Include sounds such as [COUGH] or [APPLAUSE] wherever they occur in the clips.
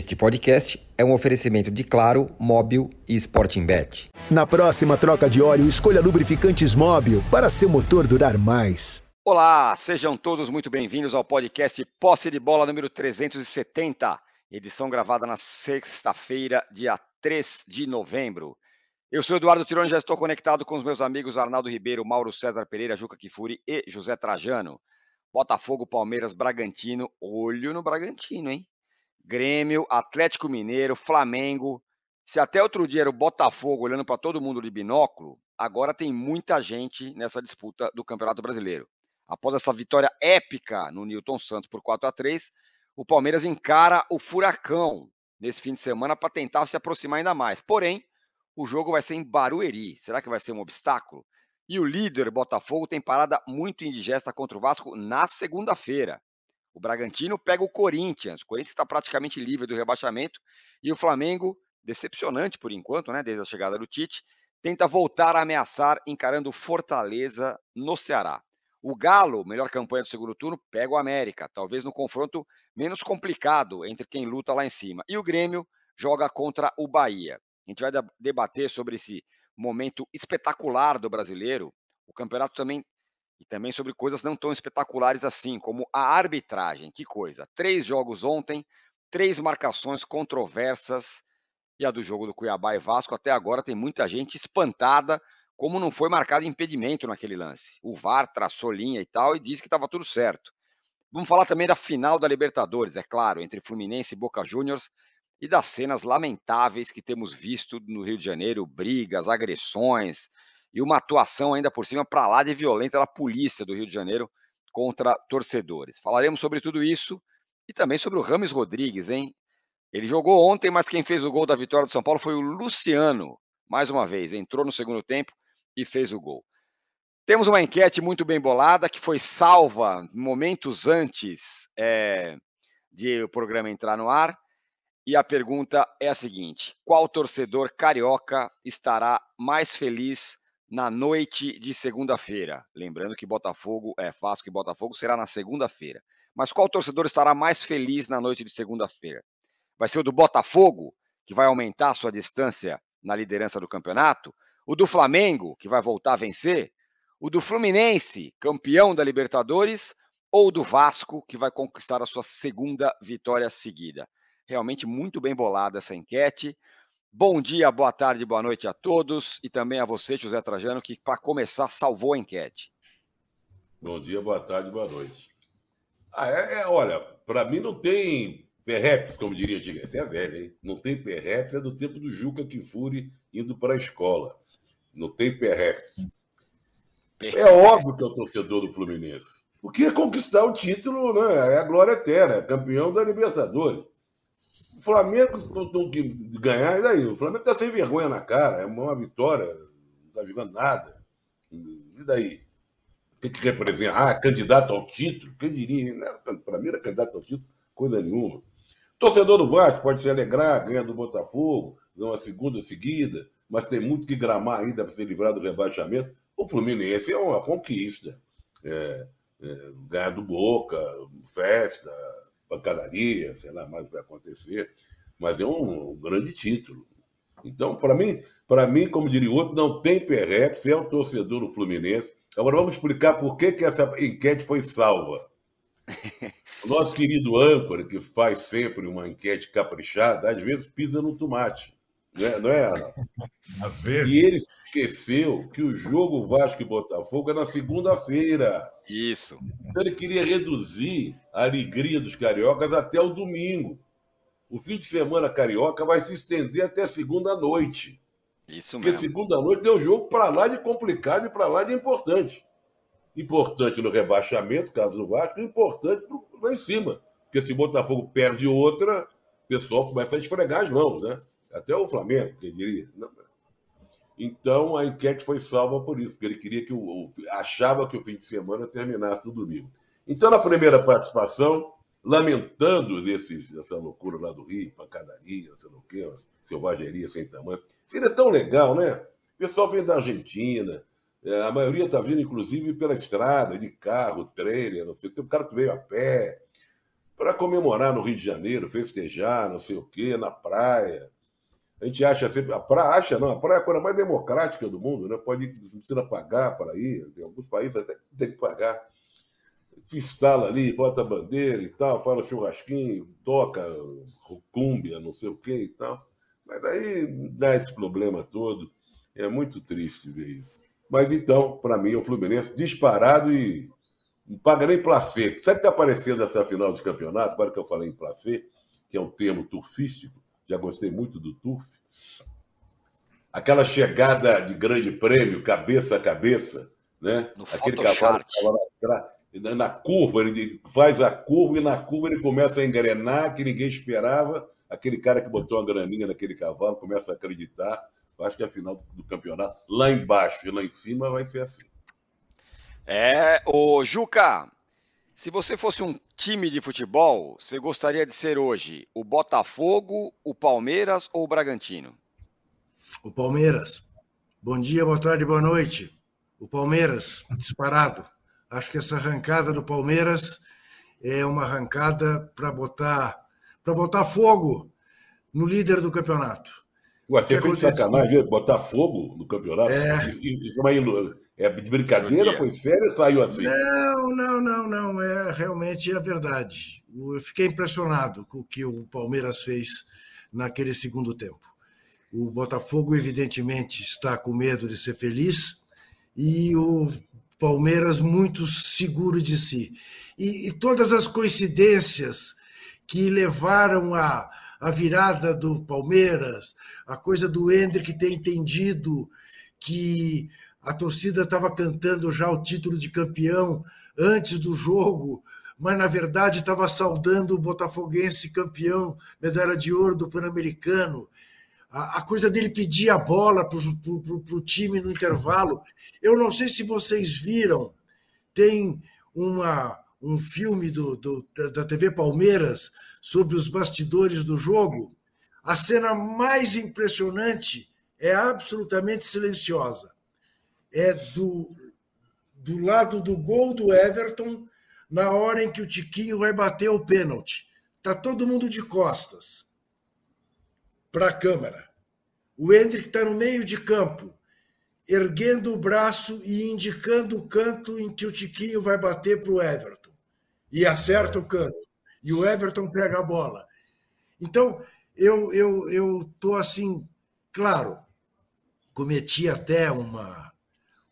Este podcast é um oferecimento de Claro, Móbil e Sporting Bet. Na próxima troca de óleo, escolha lubrificantes Móbil para seu motor durar mais. Olá, sejam todos muito bem-vindos ao podcast Posse de Bola número 370, edição gravada na sexta-feira, dia 3 de novembro. Eu sou Eduardo Tironi, já estou conectado com os meus amigos Arnaldo Ribeiro, Mauro César Pereira, Juca Kifuri e José Trajano. Botafogo, Palmeiras, Bragantino. Olho no Bragantino, hein? Grêmio, Atlético Mineiro, Flamengo. Se até outro dia era o Botafogo olhando para todo mundo de binóculo, agora tem muita gente nessa disputa do Campeonato Brasileiro. Após essa vitória épica no Newton Santos por 4 a 3 o Palmeiras encara o Furacão nesse fim de semana para tentar se aproximar ainda mais. Porém, o jogo vai ser em Barueri. Será que vai ser um obstáculo? E o líder Botafogo tem parada muito indigesta contra o Vasco na segunda-feira. O Bragantino pega o Corinthians. O Corinthians está praticamente livre do rebaixamento. E o Flamengo, decepcionante por enquanto, né, desde a chegada do Tite, tenta voltar a ameaçar encarando Fortaleza no Ceará. O Galo, melhor campanha do segundo turno, pega o América, talvez no confronto menos complicado entre quem luta lá em cima. E o Grêmio joga contra o Bahia. A gente vai debater sobre esse momento espetacular do brasileiro, o campeonato também e também sobre coisas não tão espetaculares assim, como a arbitragem. Que coisa! Três jogos ontem, três marcações controversas e a do jogo do Cuiabá e Vasco até agora tem muita gente espantada como não foi marcado impedimento naquele lance. O VAR traçou linha e tal e disse que estava tudo certo. Vamos falar também da final da Libertadores, é claro, entre Fluminense e Boca Juniors e das cenas lamentáveis que temos visto no Rio de Janeiro, brigas, agressões e uma atuação ainda por cima para lá de violenta da polícia do Rio de Janeiro contra torcedores. Falaremos sobre tudo isso e também sobre o Rames Rodrigues, hein? Ele jogou ontem, mas quem fez o gol da vitória do São Paulo foi o Luciano. Mais uma vez, entrou no segundo tempo e fez o gol. Temos uma enquete muito bem bolada que foi salva momentos antes é, de o programa entrar no ar. E a pergunta é a seguinte: qual torcedor carioca estará mais feliz na noite de segunda-feira? Lembrando que Botafogo, é Vasco e Botafogo será na segunda-feira. Mas qual torcedor estará mais feliz na noite de segunda-feira? Vai ser o do Botafogo, que vai aumentar sua distância na liderança do campeonato? O do Flamengo, que vai voltar a vencer? O do Fluminense, campeão da Libertadores? Ou do Vasco, que vai conquistar a sua segunda vitória seguida? Realmente muito bem bolada essa enquete. Bom dia, boa tarde, boa noite a todos e também a você, José Trajano, que para começar salvou a enquete. Bom dia, boa tarde, boa noite. Ah, é, é olha, para mim não tem perreps, como diria antiga. Essa é velha, hein? Não tem perreps, é do tempo do Juca Kifuri indo para a escola. Não tem perreps. É óbvio que é o torcedor do Fluminense. Porque conquistar o título né, é a glória eterna, é campeão da Libertadores. O Flamengo tem que ganhar, e daí? O Flamengo está sem vergonha na cara, é uma vitória, não está jogando nada. E daí? Tem que representar, ah, candidato ao título? Quem diria? Para mim era candidato ao título, coisa nenhuma. Torcedor do Vasco pode se alegrar, ganha do Botafogo, ganha uma segunda seguida, mas tem muito que gramar ainda para se livrar do rebaixamento. O Fluminense é uma conquista. É, é, ganhar do Boca, festa, pancadaria, sei lá mais o que vai acontecer, mas é um, um grande título. Então, para mim, para mim, como diria o outro, não tem perreps, é o torcedor do Fluminense. Agora vamos explicar por que, que essa enquete foi salva. [LAUGHS] O nosso querido âncora, que faz sempre uma enquete caprichada, às vezes pisa no tomate. Não é, não é Às vezes. E ele esqueceu que o jogo Vasco e Botafogo é na segunda-feira. Isso. Então ele queria reduzir a alegria dos cariocas até o domingo. O fim de semana carioca vai se estender até segunda noite. Isso mesmo. Porque segunda noite é um jogo para lá de complicado e para lá de importante. Importante no rebaixamento, caso do Vasco, e importante lá em cima. Porque se o Botafogo perde outra, o pessoal começa a esfregar as mãos, né? Até o Flamengo, quem diria. Então a enquete foi salva por isso, porque ele queria que o, achava que o fim de semana terminasse no domingo. Então, na primeira participação, lamentando esses, essa loucura lá do Rio, pancadaria, sei lá o quê, selvageria sem tamanho. Seria tão legal, né? O pessoal vem da Argentina, é, a maioria está vindo, inclusive, pela estrada, de carro, trailer, não sei. Tem um cara que veio a pé. para comemorar no Rio de Janeiro, festejar, não sei o quê, na praia. A gente acha sempre. A praia acha, não, a praia é a coisa mais democrática do mundo, né? Pode, não precisa pagar para ir. Em alguns países até tem que pagar. Se instala ali, bota a bandeira e tal, fala churrasquinho, toca cúmbia, não sei o que e tal. Mas aí dá esse problema todo. É muito triste ver isso. Mas então, para mim, o Fluminense disparado e não paga nem placê. Sabe que está aparecendo essa final de campeonato? Agora que eu falei em placê, que é um termo turfístico, já gostei muito do turf. Aquela chegada de grande prêmio, cabeça a cabeça, né? No Aquele cavalo que tava lá atrás, na curva, ele faz a curva e na curva ele começa a engrenar, que ninguém esperava. Aquele cara que botou uma graninha naquele cavalo começa a acreditar. Eu acho que a final do campeonato, lá embaixo e lá em cima, vai ser assim. É, ô Juca, se você fosse um time de futebol, você gostaria de ser hoje o Botafogo, o Palmeiras ou o Bragantino? O Palmeiras. Bom dia, boa tarde, boa noite. O Palmeiras, disparado. Acho que essa arrancada do Palmeiras é uma arrancada para botar para botar fogo no líder do campeonato. Ué, você que fez sacanagem botar fogo no campeonato? É. Isso, isso é uma ilu- é de brincadeira? Foi sério saiu assim? Não, não, não, não. É realmente a verdade. Eu fiquei impressionado com o que o Palmeiras fez naquele segundo tempo. O Botafogo, evidentemente, está com medo de ser feliz e o Palmeiras muito seguro de si. E, e todas as coincidências que levaram a, a virada do Palmeiras, a coisa do Hendrick ter entendido que a torcida estava cantando já o título de campeão antes do jogo, mas na verdade estava saudando o botafoguense campeão, medalha de ouro do Pan-Americano. A, a coisa dele pedir a bola para o time no intervalo. Eu não sei se vocês viram, tem uma, um filme do, do, da TV Palmeiras sobre os bastidores do jogo. A cena mais impressionante é absolutamente silenciosa é do, do lado do gol do Everton, na hora em que o Tiquinho vai bater o pênalti. Está todo mundo de costas para a câmera. O Hendrick está no meio de campo, erguendo o braço e indicando o canto em que o Tiquinho vai bater para o Everton. E acerta o canto. E o Everton pega a bola. Então, eu eu eu tô assim, claro, cometi até uma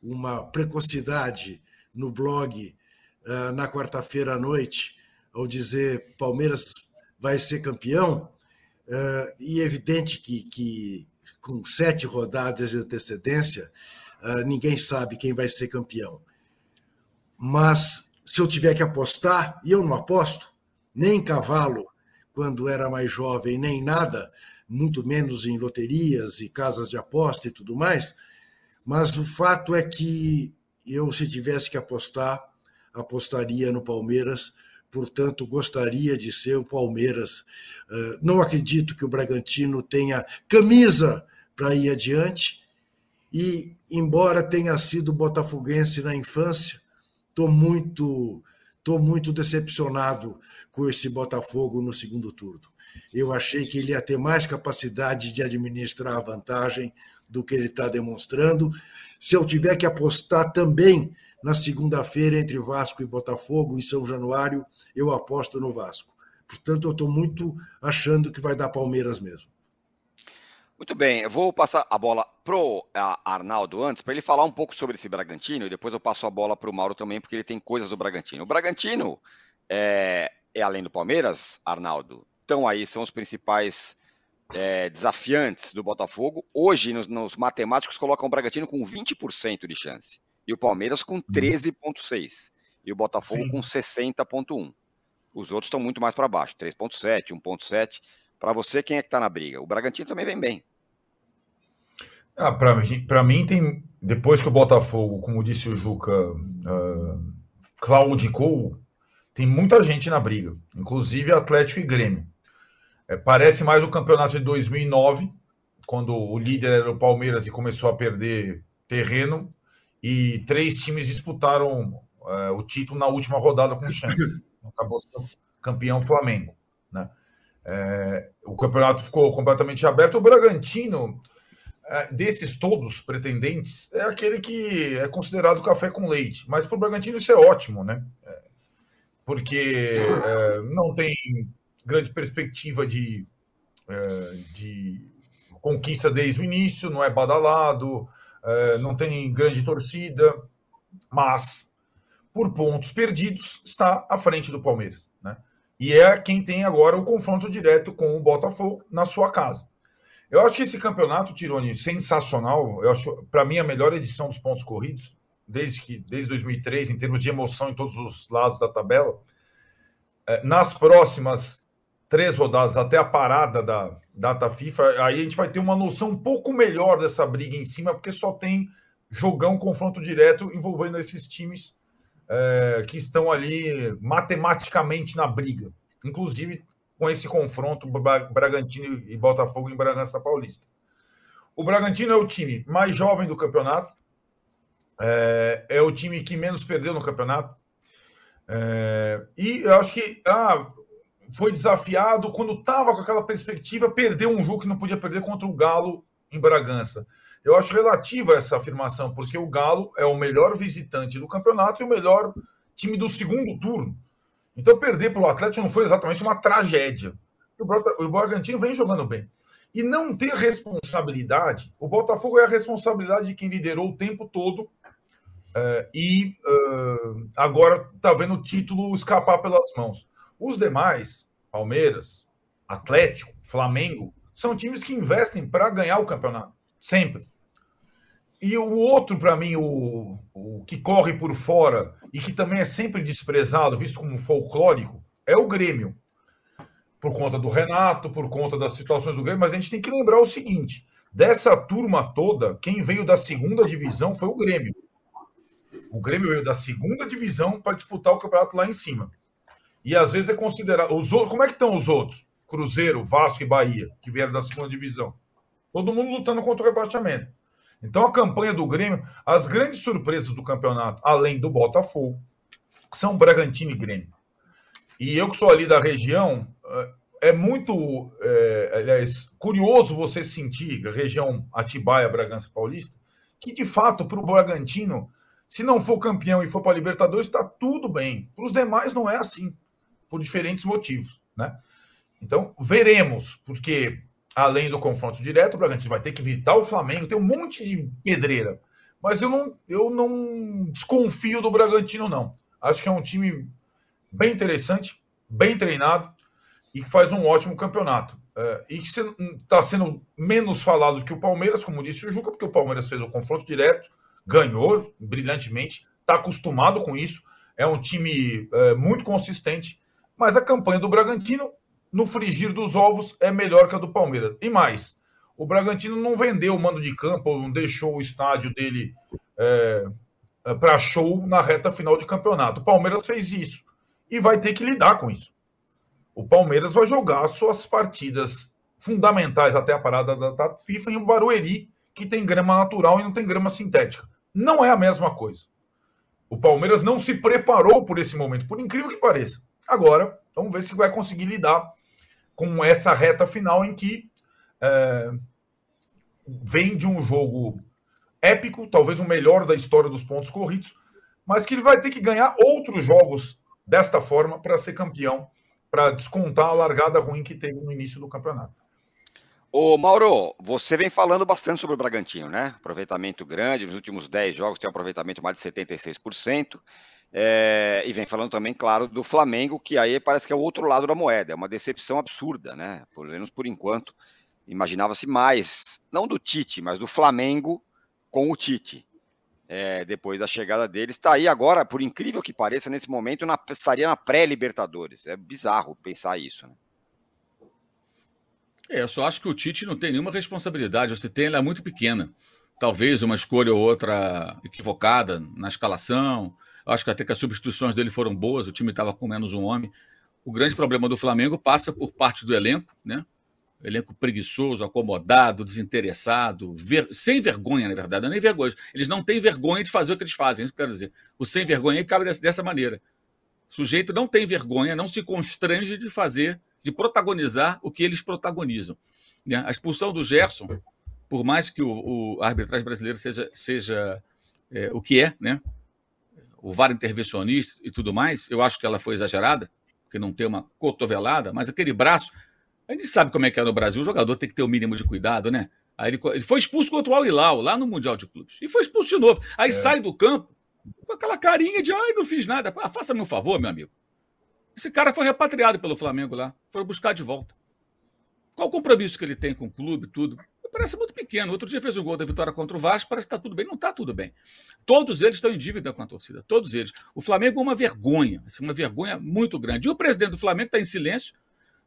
uma precocidade no blog uh, na quarta-feira à noite, ao dizer Palmeiras vai ser campeão, uh, e é evidente que, que com sete rodadas de antecedência, uh, ninguém sabe quem vai ser campeão. Mas se eu tiver que apostar, e eu não aposto, nem em cavalo, quando era mais jovem, nem nada, muito menos em loterias e casas de aposta e tudo mais, mas o fato é que eu, se tivesse que apostar, apostaria no Palmeiras, portanto, gostaria de ser o Palmeiras. Não acredito que o Bragantino tenha camisa para ir adiante, e, embora tenha sido botafoguense na infância, estou muito, tô muito decepcionado com esse Botafogo no segundo turno. Eu achei que ele ia ter mais capacidade de administrar a vantagem do que ele está demonstrando. Se eu tiver que apostar também na segunda-feira entre Vasco e Botafogo, em São Januário, eu aposto no Vasco. Portanto, eu estou muito achando que vai dar Palmeiras mesmo. Muito bem, eu vou passar a bola pro Arnaldo antes, para ele falar um pouco sobre esse Bragantino, e depois eu passo a bola para o Mauro também, porque ele tem coisas do Bragantino. O Bragantino, é, é além do Palmeiras, Arnaldo, então aí são os principais é, desafiantes do Botafogo. Hoje, nos, nos, matemáticos, colocam o Bragantino com 20% de chance. E o Palmeiras com 13,6%. E o Botafogo Sim. com 60,1%. Os outros estão muito mais para baixo, 3,7%, 1,7%. Para você, quem é que está na briga? O Bragantino também vem bem. Ah, para mim, tem. Depois que o Botafogo, como disse o Juca, uh, claudicou, tem muita gente na briga, inclusive Atlético e Grêmio. É, parece mais o campeonato de 2009, quando o líder era o Palmeiras e começou a perder terreno, e três times disputaram é, o título na última rodada com chance. [LAUGHS] Acabou, campeão Flamengo. Né? É, o campeonato ficou completamente aberto. O Bragantino, é, desses todos pretendentes, é aquele que é considerado café com leite. Mas para o Bragantino isso é ótimo, né? É, porque é, não tem grande perspectiva de, é, de conquista desde o início, não é badalado, é, não tem grande torcida, mas por pontos perdidos está à frente do Palmeiras, né? E é quem tem agora o confronto direto com o Botafogo na sua casa. Eu acho que esse campeonato, Tironi, sensacional. Eu acho, para mim, a melhor edição dos pontos corridos, desde que desde 2003, em termos de emoção em todos os lados da tabela. É, nas próximas três rodadas, até a parada da data FIFA, aí a gente vai ter uma noção um pouco melhor dessa briga em cima, porque só tem jogão, confronto direto envolvendo esses times é, que estão ali matematicamente na briga. Inclusive, com esse confronto Bragantino e Botafogo em Bragança Paulista. O Bragantino é o time mais jovem do campeonato, é, é o time que menos perdeu no campeonato. É, e eu acho que ah, foi desafiado quando estava com aquela perspectiva, perdeu um jogo que não podia perder contra o Galo em Bragança. Eu acho relativa essa afirmação, porque o Galo é o melhor visitante do campeonato e o melhor time do segundo turno. Então, perder para o Atlético não foi exatamente uma tragédia. O Bragantino vem jogando bem. E não ter responsabilidade, o Botafogo é a responsabilidade de quem liderou o tempo todo é, e uh, agora está vendo o título escapar pelas mãos. Os demais, Palmeiras, Atlético, Flamengo, são times que investem para ganhar o campeonato. Sempre. E o outro, para mim, o, o que corre por fora e que também é sempre desprezado, visto como folclórico, é o Grêmio. Por conta do Renato, por conta das situações do Grêmio, mas a gente tem que lembrar o seguinte: dessa turma toda, quem veio da segunda divisão foi o Grêmio. O Grêmio veio da segunda divisão para disputar o campeonato lá em cima. E às vezes é considerado. Os outros, como é que estão os outros? Cruzeiro, Vasco e Bahia, que vieram da segunda divisão. Todo mundo lutando contra o rebaixamento. Então a campanha do Grêmio, as grandes surpresas do campeonato, além do Botafogo, são Bragantino e Grêmio. E eu que sou ali da região, eh, é muito, é, aliás, curioso você sentir, região Atibaia, Bragança Paulista, que de fato para o Bragantino, se não for campeão e for para a Libertadores, está tudo bem. Para os demais não é assim, por diferentes motivos, né? Então, veremos, porque além do confronto direto, o Bragantino vai ter que visitar o Flamengo, tem um monte de pedreira. Mas eu não, eu não desconfio do Bragantino, não. Acho que é um time bem interessante, bem treinado e que faz um ótimo campeonato. É, e que está sendo menos falado que o Palmeiras, como disse o Juca, porque o Palmeiras fez o confronto direto, ganhou brilhantemente, está acostumado com isso, é um time é, muito consistente, mas a campanha do Bragantino no frigir dos ovos é melhor que a do Palmeiras. E mais, o Bragantino não vendeu o mando de campo, não deixou o estádio dele é, é para show na reta final de campeonato. O Palmeiras fez isso e vai ter que lidar com isso. O Palmeiras vai jogar suas partidas fundamentais até a parada da FIFA em um Barueri, que tem grama natural e não tem grama sintética. Não é a mesma coisa. O Palmeiras não se preparou por esse momento, por incrível que pareça. Agora, vamos ver se vai conseguir lidar com essa reta final em que é, vem de um jogo épico, talvez o melhor da história dos pontos corridos, mas que ele vai ter que ganhar outros jogos desta forma para ser campeão, para descontar a largada ruim que teve no início do campeonato. Ô Mauro, você vem falando bastante sobre o Bragantino, né? Aproveitamento grande, nos últimos 10 jogos tem um aproveitamento mais de 76%. É, e vem falando também, claro, do Flamengo, que aí parece que é o outro lado da moeda, é uma decepção absurda, né? Pelo menos por enquanto. Imaginava-se mais, não do Tite, mas do Flamengo com o Tite. É, depois da chegada dele, está aí agora, por incrível que pareça, nesse momento, na, estaria na pré-Libertadores. É bizarro pensar isso, né? É, eu só acho que o Tite não tem nenhuma responsabilidade, você tem ela é muito pequena. Talvez uma escolha ou outra equivocada na escalação, Acho que até que as substituições dele foram boas, o time estava com menos um homem. O grande problema do Flamengo passa por parte do elenco, né? Elenco preguiçoso, acomodado, desinteressado, ver... sem vergonha, na verdade, não é nem vergonha. Eles não têm vergonha de fazer o que eles fazem, isso que eu quero dizer. O sem vergonha cabe dessa, dessa maneira. O sujeito não tem vergonha, não se constrange de fazer, de protagonizar o que eles protagonizam. Né? A expulsão do Gerson, por mais que o, o arbitragem brasileiro seja, seja é, o que é, né? O VAR intervencionista e tudo mais, eu acho que ela foi exagerada, porque não tem uma cotovelada, mas aquele braço, a gente sabe como é que é no Brasil, o jogador tem que ter o mínimo de cuidado, né? Aí ele, ele foi expulso contra o Al Hilal, lá no Mundial de Clubes, e foi expulso de novo. Aí é. sai do campo com aquela carinha de, ai, não fiz nada. Ah, faça-me um favor, meu amigo. Esse cara foi repatriado pelo Flamengo lá, foi buscar de volta. Qual o compromisso que ele tem com o clube, tudo? Parece muito pequeno. Outro dia fez um gol da vitória contra o Vasco, parece que está tudo bem. Não está tudo bem. Todos eles estão em dívida com a torcida, todos eles. O Flamengo é uma vergonha, assim, uma vergonha muito grande. E o presidente do Flamengo está em silêncio,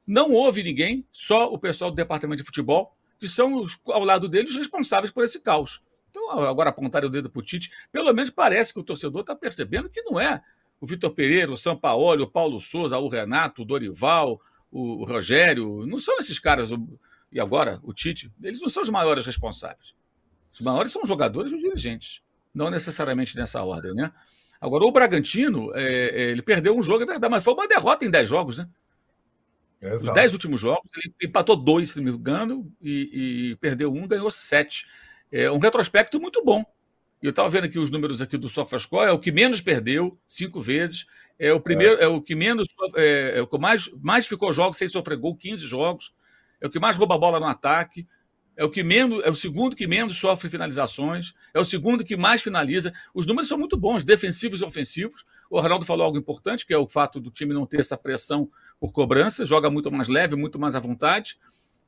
não ouve ninguém, só o pessoal do departamento de futebol, que são, os, ao lado dele, os responsáveis por esse caos. Então, agora apontar o dedo para o Tite, pelo menos parece que o torcedor está percebendo que não é o Vitor Pereira, o Sampaoli, o Paulo Souza, o Renato, o Dorival, o Rogério, não são esses caras e agora o Tite, eles não são os maiores responsáveis. Os maiores são os jogadores e os dirigentes, não necessariamente nessa ordem, né? Agora, o Bragantino, é, é, ele perdeu um jogo, é verdade, mas foi uma derrota em 10 jogos, né? Exato. Os 10 últimos jogos, ele empatou dois, se não me engano, e, e perdeu um, ganhou sete. É um retrospecto muito bom. E eu estava vendo aqui os números aqui do SofaScore, é o que menos perdeu, cinco vezes. É o primeiro, é, é o que menos, é, é, o que mais, mais ficou jogos sem sofrer gol, 15 jogos é o que mais rouba a bola no ataque, é o que menos, é o segundo que menos sofre finalizações, é o segundo que mais finaliza. Os números são muito bons, defensivos e ofensivos. O Ronaldo falou algo importante, que é o fato do time não ter essa pressão por cobrança, joga muito mais leve, muito mais à vontade.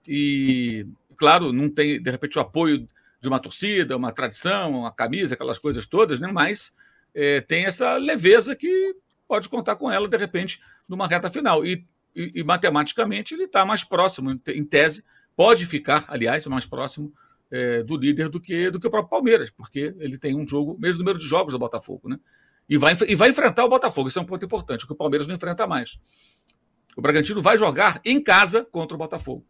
E, claro, não tem, de repente, o apoio de uma torcida, uma tradição, uma camisa, aquelas coisas todas, né? mas é, tem essa leveza que pode contar com ela, de repente, numa reta final. E e, e matematicamente ele está mais próximo, em tese, pode ficar, aliás, mais próximo é, do líder do que, do que o próprio Palmeiras, porque ele tem um jogo, mesmo número de jogos do Botafogo, né? E vai, e vai enfrentar o Botafogo, isso é um ponto importante, que o Palmeiras não enfrenta mais. O Bragantino vai jogar em casa contra o Botafogo.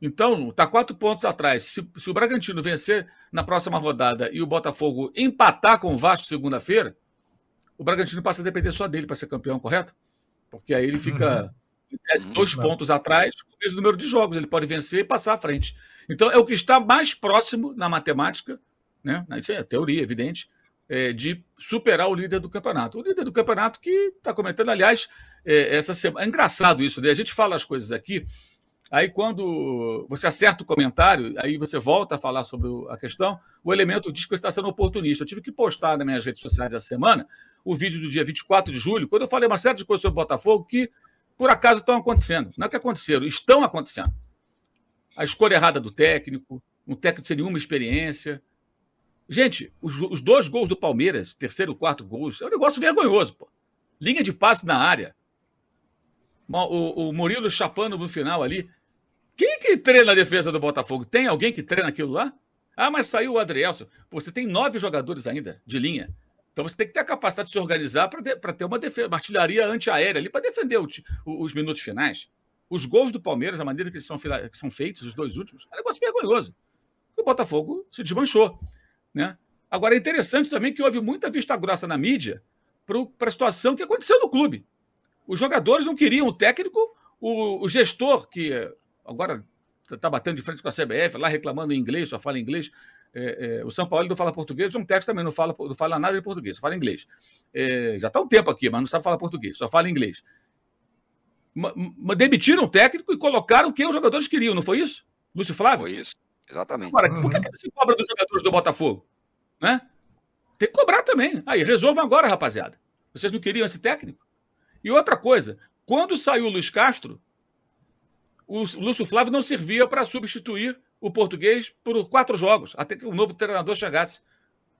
Então, está quatro pontos atrás. Se, se, o Bragantino vencer na próxima rodada e o Botafogo empatar com o Vasco segunda-feira, o Bragantino passa a depender só dele para ser campeão, correto? Porque aí ele fica uhum dois pontos atrás, com o mesmo número de jogos. Ele pode vencer e passar à frente. Então, é o que está mais próximo na matemática, né? isso é teoria, evidente, é, de superar o líder do campeonato. O líder do campeonato que está comentando, aliás, é, essa semana. É engraçado isso, né? A gente fala as coisas aqui, aí quando você acerta o comentário, aí você volta a falar sobre a questão, o elemento diz que você está sendo oportunista. Eu tive que postar nas minhas redes sociais essa semana o vídeo do dia 24 de julho, quando eu falei uma série de coisas sobre o Botafogo que por acaso estão acontecendo. Não é que aconteceram, estão acontecendo. A escolha errada do técnico, um técnico sem nenhuma experiência. Gente, os, os dois gols do Palmeiras, terceiro e quarto gols, é um negócio vergonhoso, pô. Linha de passe na área. O, o Murilo chapando no final ali. Quem que treina a defesa do Botafogo? Tem alguém que treina aquilo lá? Ah, mas saiu o Adrielson. Pô, você tem nove jogadores ainda de linha. Então você tem que ter a capacidade de se organizar para ter uma, uma artilharia antiaérea ali para defender o, os minutos finais. Os gols do Palmeiras, a maneira que eles são, que são feitos, os dois últimos, é um negócio vergonhoso. O Botafogo se desmanchou. Né? Agora é interessante também que houve muita vista grossa na mídia para a situação que aconteceu no clube. Os jogadores não queriam o técnico, o, o gestor, que agora está batendo de frente com a CBF, lá reclamando em inglês, só fala inglês, é, é, o São Paulo não fala português, o João Tex também não fala, não fala nada de português, só fala inglês. É, já está um tempo aqui, mas não sabe falar português, só fala inglês. Mas demitiram o técnico e colocaram quem os jogadores queriam, não foi isso? Lúcio Flávio? Foi isso, exatamente. Agora, por que, que se cobra dos jogadores do Botafogo? Né? Tem que cobrar também. Aí, resolvam agora, rapaziada. Vocês não queriam esse técnico? E outra coisa, quando saiu o Luiz Castro, o Lúcio Flávio não servia para substituir o português por quatro jogos, até que o novo treinador chegasse.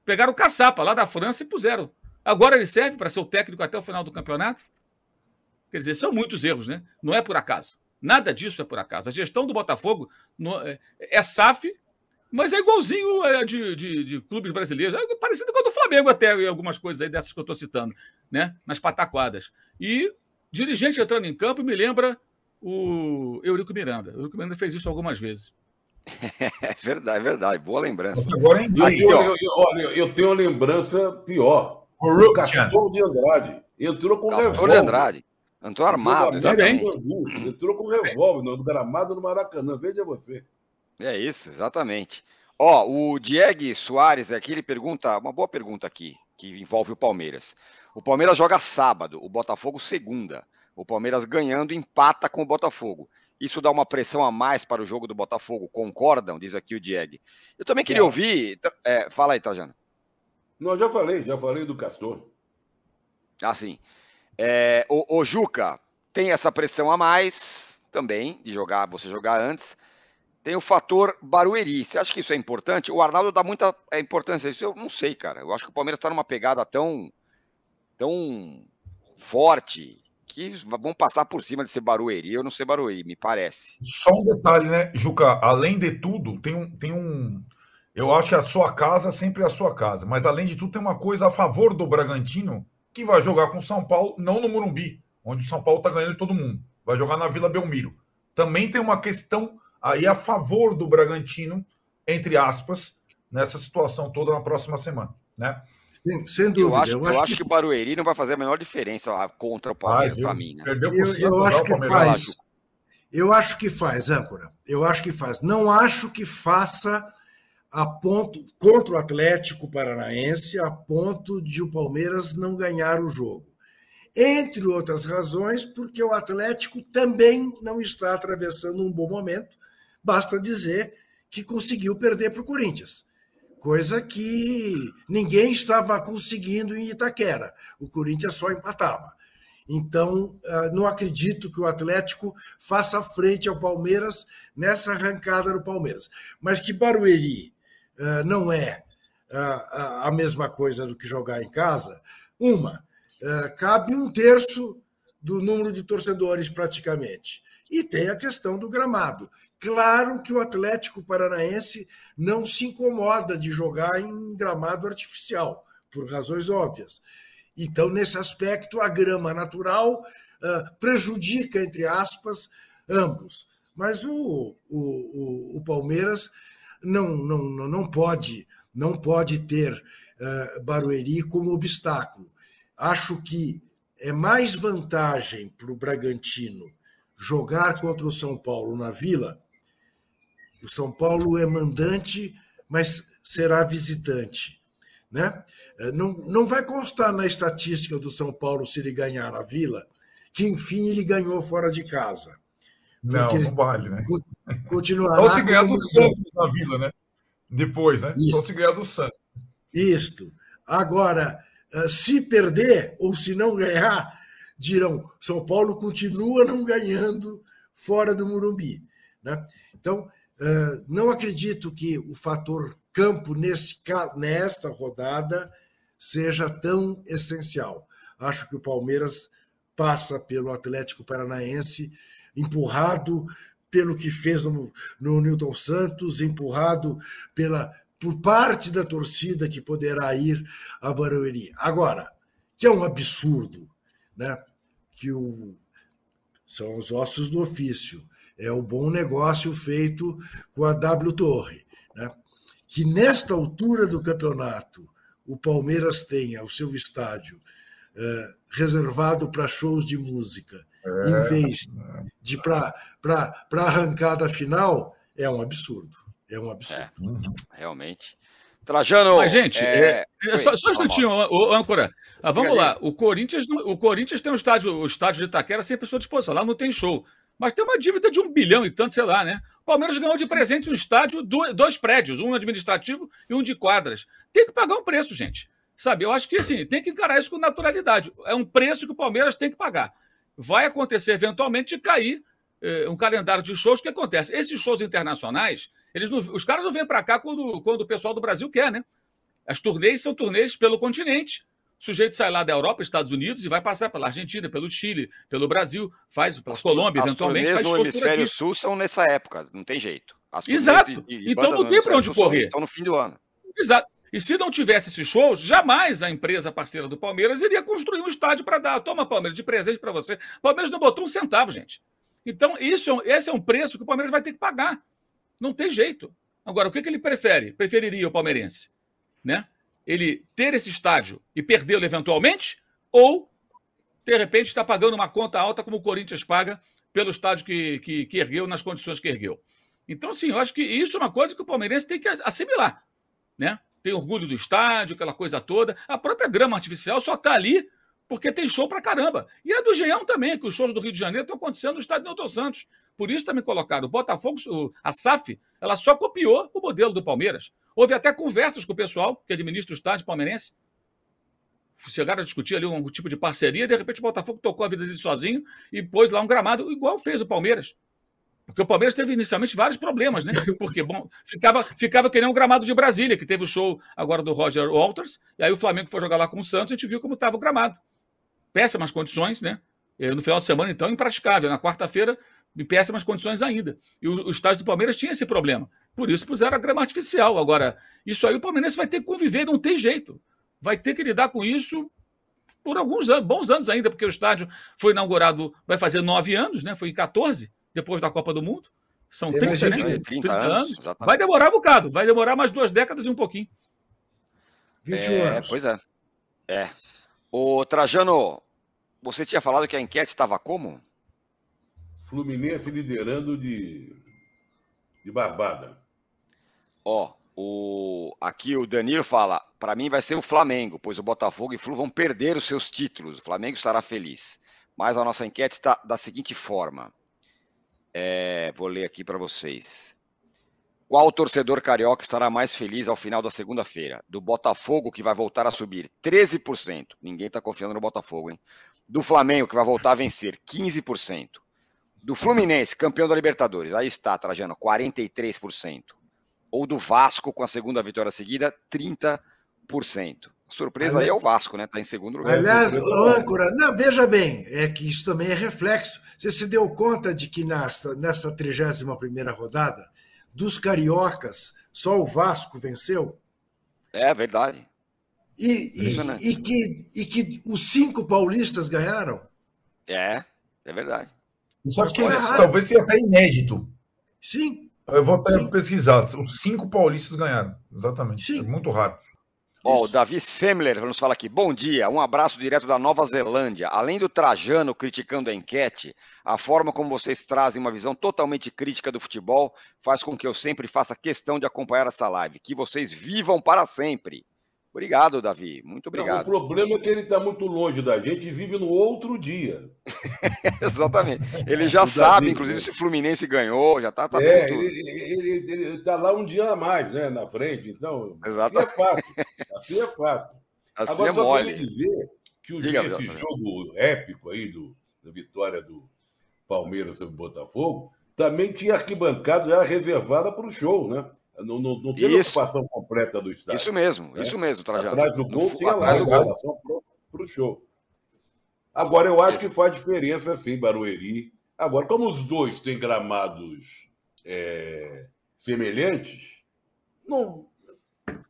Pegaram o caçapa lá da França e puseram. Agora ele serve para ser o técnico até o final do campeonato? Quer dizer, são muitos erros, né? Não é por acaso. Nada disso é por acaso. A gestão do Botafogo é, é SAF, mas é igualzinho a de, de, de, clubes brasileiros. É parecido com o do Flamengo, até, e algumas coisas aí dessas que eu estou citando, né? Nas pataquadas. E dirigente entrando em campo me lembra o Eurico Miranda. O Eurico Miranda fez isso algumas vezes. [LAUGHS] É verdade, é verdade. Boa lembrança. Agora é eu, eu, eu, eu, tenho uma lembrança pior. O Castor de Andrade. Entrou com Castor revólver. de Andrade. Entrou armado, Entrou exatamente. Entrou com revólver no gramado no Maracanã. Veja você. É isso, exatamente. Ó, o Diego Soares aqui, ele pergunta, uma boa pergunta aqui, que envolve o Palmeiras. O Palmeiras joga sábado, o Botafogo segunda. O Palmeiras ganhando empata com o Botafogo. Isso dá uma pressão a mais para o jogo do Botafogo, concordam? Diz aqui o Diego. Eu também queria ouvir. é, fala aí, Trajano. Não, já falei, já falei do Castor. Ah, sim. É, o, o Juca tem essa pressão a mais também, de jogar, você jogar antes. Tem o fator Barueri. Você acha que isso é importante? O Arnaldo dá muita é, importância a isso. Eu não sei, cara. Eu acho que o Palmeiras está numa pegada tão, tão forte que vão passar por cima de ser Barueri ou não ser Barueri, me parece. Só um detalhe, né, Juca? Além de tudo, tem um, tem um. Eu acho que a sua casa sempre é a sua casa, mas além de tudo, tem uma coisa a favor do Bragantino, que vai jogar com o São Paulo, não no Morumbi, onde o São Paulo está ganhando todo mundo. Vai jogar na Vila Belmiro. Também tem uma questão aí a favor do Bragantino, entre aspas, nessa situação toda na próxima semana, né? Sem, sem Eu dúvida. acho, eu acho que o Barueri não vai fazer a menor diferença lá contra o Palmeiras, para mim. Né? Perdeu por Eu, eu acho que faz. Eu acho que faz, âncora. Eu acho que faz. Não acho que faça a ponto contra o Atlético Paranaense a ponto de o Palmeiras não ganhar o jogo. Entre outras razões, porque o Atlético também não está atravessando um bom momento. Basta dizer que conseguiu perder para o Corinthians, coisa que ninguém estava conseguindo em Itaquera. O Corinthians só empatava. Então, ah, não acredito que o Atlético faça frente ao Palmeiras nessa arrancada do Palmeiras. Mas que Barueri ah, não é ah, a- mesma coisa do que jogar em casa, uma, cabe um terço do número de torcedores praticamente. E tem a questão do gramado. Claro que o Atlético Paranaense não se incomoda de jogar em gramado artificial, por razões óbvias. Então, nesse aspecto, a grama natural ah, prejudica, entre aspas, ambos. Mas o, o, o, o Palmeiras não, não, não pode, não pode ter ah, Barueri como obstáculo. Acho que é mais vantagem para o Bragantino jogar contra o São Paulo na Vila. O São Paulo é mandante, mas será visitante. Né? Eh, Não, não vai constar na estatística do São Paulo se ele ganhar na Vila, que enfim ele ganhou fora de casa. Não, não vale, né? Continuará Só se ganhar do Santos na Vila, né? Depois, né? Isso. Só se ganhar do Santos. Isto. Agora, eh, se perder ou se não ganhar, dirão: São Paulo continua não ganhando fora do Murumbi. Né? Então, não acredito que o fator campo nesse, nesta rodada seja tão essencial. Acho que o Palmeiras passa pelo Atlético Paranaense, empurrado pelo que fez no, no Newton Santos, empurrado pela, por parte da torcida que poderá ir a Barueri. Agora, que é um absurdo, né? que o, são os ossos do ofício, é o bom negócio feito com a W Torre. Né? Que nesta altura do campeonato o Palmeiras tenha o seu estádio eh, reservado para shows de música, em vez de para a arrancada final, é um absurdo. É um absurdo. É. Realmente. Trajano. Mas, gente, é... é- só, só um instantinho, ô, ô, âncora. Ah, vamos lá. O Corinthians, o Corinthians tem um estádio, o estádio de Itaquera sem pessoa à disposição. Lá não tem show. Mas tem uma dívida de um bilhão e tanto, sei lá, né? O Palmeiras ganhou de presente um estádio, do- dois prédios, um administrativo e um de quadras. Tem que pagar um preço, gente. Sabe? Eu acho que assim, tem que encarar isso com naturalidade. É um preço que o Palmeiras tem que pagar. Vai acontecer eventualmente de cair eh, um calendário de shows. O que acontece? Esses shows internacionais, eles não- os caras não vêm para cá quando, quando o pessoal do Brasil quer, né? As turnês são turnês pelo continente. O sujeito sai lá da Europa, Estados Unidos, e vai passar pela Argentina, pelo Chile, pelo Brasil, faz pela As Colômbia, as eventualmente, faz no hemisfério sul são nessa época, não tem jeito. As Exato. Então não tem hemisfério onde correr. Estão no fim do ano. Exato. E se não tivesse esses shows, jamais a empresa parceira do Palmeiras iria construir um estádio para dar. Toma, Palmeiras, de presente para você. O Palmeiras não botou um centavo, gente. Então, isso é esse é um preço que o Palmeiras vai ter que pagar. Não tem jeito. Agora, o que, que ele prefere? Preferiria o palmeirense? Né? Ele ter esse estádio e perdê-lo eventualmente? Ou de repente está pagando uma conta alta como o Corinthians paga pelo estádio que, que, que ergueu, nas condições que ergueu. Então, assim, eu acho que isso é uma coisa que o Palmeirense tem que assimilar. Né? Tem orgulho do estádio, aquela coisa toda. A própria grama artificial só está ali porque tem show pra caramba. E a do Geão também, que os shows do Rio de Janeiro estão acontecendo no estádio Newton Santos. Por isso também colocaram. O Botafogo, a SAF, ela só copiou o modelo do Palmeiras. Houve até conversas com o pessoal que administra o estádio palmeirense. Chegaram a discutir ali um tipo de parceria, de repente o Botafogo tocou a vida dele sozinho e pôs lá um gramado, igual fez o Palmeiras. Porque o Palmeiras teve inicialmente vários problemas, né? [LAUGHS] Porque, bom, ficava, ficava que nem um gramado de Brasília, que teve o show agora do Roger Walters, e aí o Flamengo foi jogar lá com o Santos e a gente viu como estava o gramado. Péssimas condições, né? No final de semana, então, impraticável. Na quarta-feira, em péssimas condições ainda. E o, o estádio do Palmeiras tinha esse problema. Por isso puseram a grama artificial. Agora, isso aí o Palmeirense vai ter que conviver, não tem jeito. Vai ter que lidar com isso por alguns anos, bons anos ainda, porque o estádio foi inaugurado, vai fazer nove anos, né? Foi em 14, depois da Copa do Mundo. São 30, né? 30, 30 anos. anos. Vai demorar um bocado, vai demorar mais duas décadas e um pouquinho. 21 é, anos. Pois é. É. O Trajano, você tinha falado que a enquete estava como? Fluminense liderando de, de barbada. Ó, o, aqui o Danilo fala: para mim vai ser o Flamengo, pois o Botafogo e o Flu vão perder os seus títulos. O Flamengo estará feliz. Mas a nossa enquete está da seguinte forma: é, vou ler aqui para vocês. Qual torcedor carioca estará mais feliz ao final da segunda-feira? Do Botafogo, que vai voltar a subir 13%. Ninguém está confiando no Botafogo, hein? Do Flamengo, que vai voltar a vencer 15% do Fluminense, campeão da Libertadores, aí está, Trajano, 43%. Ou do Vasco, com a segunda vitória seguida, 30%. A surpresa aí é o Vasco, né? Está em segundo lugar. Aliás, âncora, não, veja bem, é que isso também é reflexo. Você se deu conta de que nessa, nessa 31 rodada, dos cariocas, só o Vasco venceu? É verdade. E, e, e, que, e que os cinco paulistas ganharam? É, é verdade. Isso acho que é, talvez seja até inédito. Sim. Eu vou Sim. pesquisar. Os cinco paulistas ganharam. Exatamente. Sim. É muito raro. Ó, oh, o Davi Semler nos fala aqui. Bom dia, um abraço direto da Nova Zelândia. Além do Trajano criticando a enquete, a forma como vocês trazem uma visão totalmente crítica do futebol faz com que eu sempre faça questão de acompanhar essa live. Que vocês vivam para sempre. Obrigado, Davi. Muito obrigado. Não, o problema é que ele está muito longe da gente e vive no outro dia. [LAUGHS] Exatamente. Ele já sabe, Davi, inclusive, né? se o Fluminense ganhou, já está tá, é, Ele está lá um dia a mais, né, na frente. Então, Exatamente. assim é fácil. Assim é fácil. Assim Agora, é só mole. dizer que o Diga, esse jogo épico aí do, da vitória do Palmeiras sobre o Botafogo também tinha arquibancada já reservada para o show, né? Não, não, não tem isso. ocupação completa do estádio. Isso mesmo, né? isso mesmo, Trajano. Atrás do gol tinha lá a ocupação para o show. Agora, eu acho que faz diferença, sim, Barueri. Agora, como os dois têm gramados é, semelhantes, não.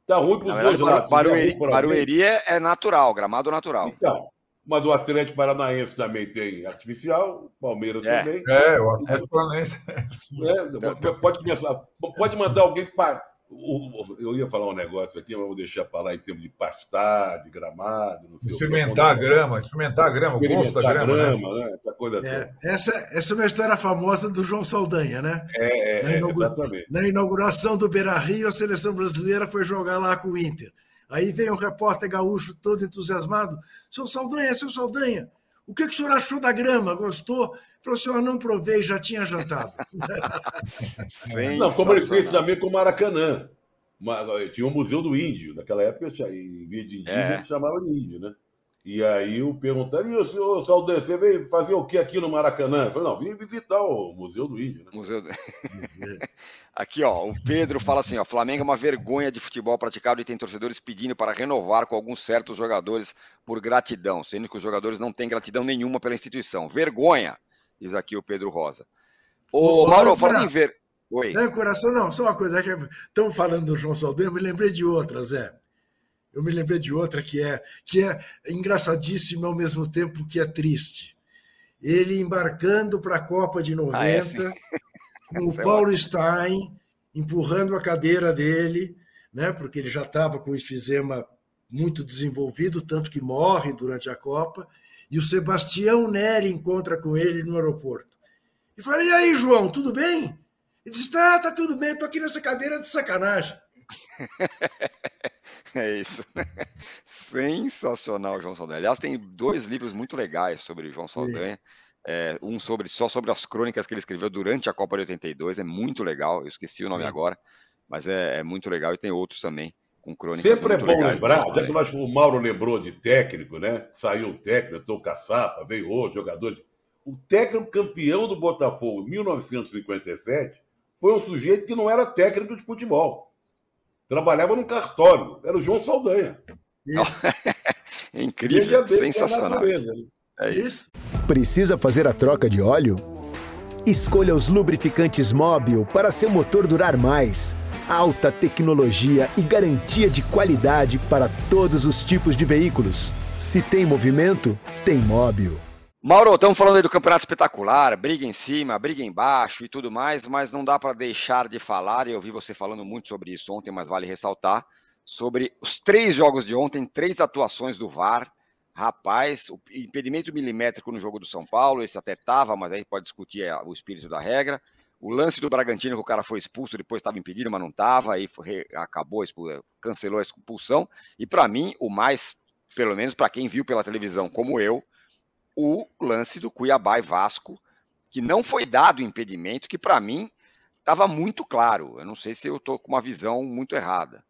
Tá ruim para os dois lados. Barueri, Barueri é, é natural, gramado natural. Então, mas o Atlético Paranaense também tem artificial, Palmeiras é. também. É, o Atlético Paranaense. É, pode começar, pode mandar alguém para. Eu ia falar um negócio aqui, mas vou deixar para lá em termos de pastar, de gramado. experimentar a grama, experimentar a grama, o gosto da grama. Né? grama né? Essa, coisa é, essa, essa é uma história famosa do João Saldanha, né? É, é, na, inaugura... exatamente. na inauguração do Beira Rio, a seleção brasileira foi jogar lá com o Inter. Aí vem um repórter gaúcho todo entusiasmado. Seu Saldanha, seu Saldanha, o que, que o senhor achou da grama? Gostou? Falou, senhor, não provei, já tinha jantado. não, como ele fez também com o Maracanã. Tinha o Museu do Índio, naquela época, em via de indígena, é. chamava de índio, né? E aí eu perguntaram, e o senhor Saldanha, você veio fazer o que aqui no Maracanã? Eu falei, não, vim visitar o Museu do Índio. Né? Museu do... [LAUGHS] aqui, ó, o Pedro fala assim, ó, Flamengo é uma vergonha de futebol praticado e tem torcedores pedindo para renovar com alguns certos jogadores por gratidão, sendo que os jogadores não têm gratidão nenhuma pela instituição. Vergonha, diz aqui o Pedro Rosa. Ô, Ô Mauro, falando em ver... Oi. Não, coração, não, só uma coisa, estamos falando do João Saldanha, eu me lembrei de outra, Zé. Eu me lembrei de outra que é que é engraçadíssima ao mesmo tempo que é triste. Ele embarcando para a Copa de 90, ah, é, com o é Paulo Stein empurrando a cadeira dele, né, porque ele já estava com o efizema muito desenvolvido, tanto que morre durante a Copa, E o Sebastião Neri encontra com ele no aeroporto. E fala: E aí, João, tudo bem? Ele diz: Tá, tá tudo bem, tô aqui nessa cadeira de sacanagem. [LAUGHS] [LAUGHS] é isso. Sensacional, João Saldanha. Aliás, tem dois livros muito legais sobre João Saldanha. É, um sobre só sobre as crônicas que ele escreveu durante a Copa de 82, é muito legal. Eu esqueci o nome Sim. agora, mas é, é, muito legal. E tem outros também com crônicas. Sempre é bom legais, lembrar, já que nós, o Mauro lembrou de técnico, né? Saiu o técnico, entrou o Caçapa, veio outro jogador. O técnico campeão do Botafogo em 1957 foi um sujeito que não era técnico de futebol. Trabalhava num cartório. Era o João Saldanha. [LAUGHS] é incrível, sensacional. É isso. Precisa fazer a troca de óleo? Escolha os lubrificantes Móbil para seu motor durar mais. Alta tecnologia e garantia de qualidade para todos os tipos de veículos. Se tem movimento, tem Móbil. Mauro, estamos falando aí do campeonato espetacular, briga em cima, briga embaixo e tudo mais, mas não dá para deixar de falar, e eu vi você falando muito sobre isso ontem, mas vale ressaltar, sobre os três jogos de ontem, três atuações do VAR, Rapaz, o impedimento milimétrico no jogo do São Paulo, esse até tava, mas aí pode discutir é, o espírito da regra. O lance do Bragantino, que o cara foi expulso, depois estava impedido, mas não estava, aí foi, acabou, cancelou a expulsão. E para mim, o mais, pelo menos para quem viu pela televisão, como eu, o lance do Cuiabá e Vasco, que não foi dado impedimento, que para mim estava muito claro. Eu não sei se eu estou com uma visão muito errada.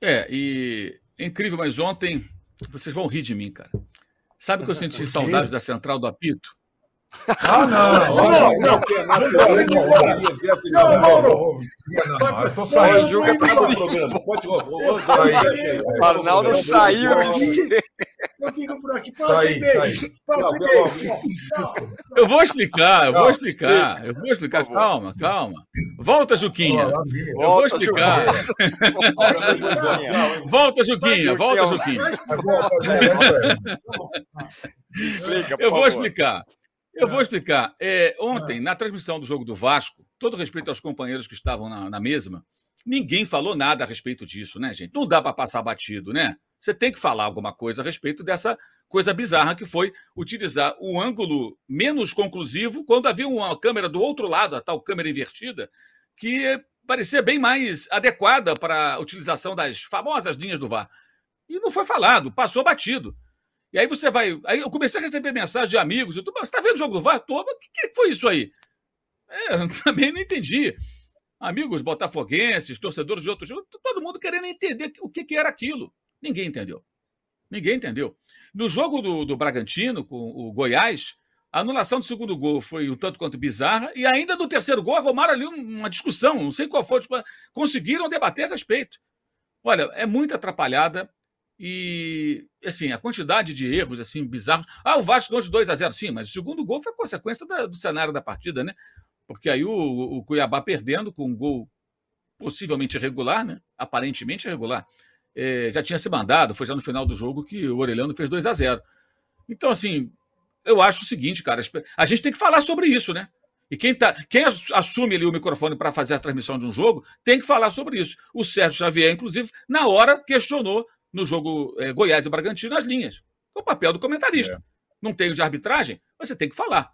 É, e é incrível, mas ontem vocês vão rir de mim, cara. Sabe que eu senti saudades da central do apito? Ah, não! Não, não, não, não, não, eu tô saindo. Arnaldo saiu. Eu fico por aqui. Passe beijo. Passe beijo. Eu vou explicar, eu vou explicar. Eu vou explicar. Calma, calma. Volta, Juquinha. Eu vou explicar. Volta, Juquinha. Volta, Juquinha. Eu vou explicar. Eu vou explicar. É, ontem, na transmissão do jogo do Vasco, todo respeito aos companheiros que estavam na, na mesma, ninguém falou nada a respeito disso, né, gente? Não dá para passar batido, né? Você tem que falar alguma coisa a respeito dessa coisa bizarra que foi utilizar o ângulo menos conclusivo quando havia uma câmera do outro lado, a tal câmera invertida, que parecia bem mais adequada para a utilização das famosas linhas do VAR. E não foi falado, passou batido. E aí você vai. Aí eu comecei a receber mensagens de amigos. Eu tô, você está vendo o jogo do VAR? Tô, o que, que foi isso aí? É, [LAUGHS] eu também não entendi. Amigos botafoguenses, torcedores de outros todo mundo querendo entender o que, que era aquilo. Ninguém entendeu. Ninguém entendeu. No jogo do, do Bragantino, com o Goiás, a anulação do segundo gol foi um tanto quanto bizarra, e ainda do terceiro gol arrumaram ali uma discussão, não sei qual foi, conseguiram debater a respeito. Olha, é muito atrapalhada e, assim, a quantidade de erros, assim, bizarros. Ah, o Vasco ganhou de 2 a 0 sim, mas o segundo gol foi consequência da, do cenário da partida, né? Porque aí o, o Cuiabá perdendo com um gol possivelmente irregular, né? Aparentemente irregular. É, já tinha se mandado, foi já no final do jogo que o Orelhano fez 2 a 0 Então, assim, eu acho o seguinte, cara, a gente tem que falar sobre isso, né? E quem, tá, quem assume ali o microfone para fazer a transmissão de um jogo tem que falar sobre isso. O Sérgio Xavier, inclusive, na hora questionou no jogo é, Goiás e Bragantino as linhas. É o papel do comentarista. É. Não tem de arbitragem, você tem que falar.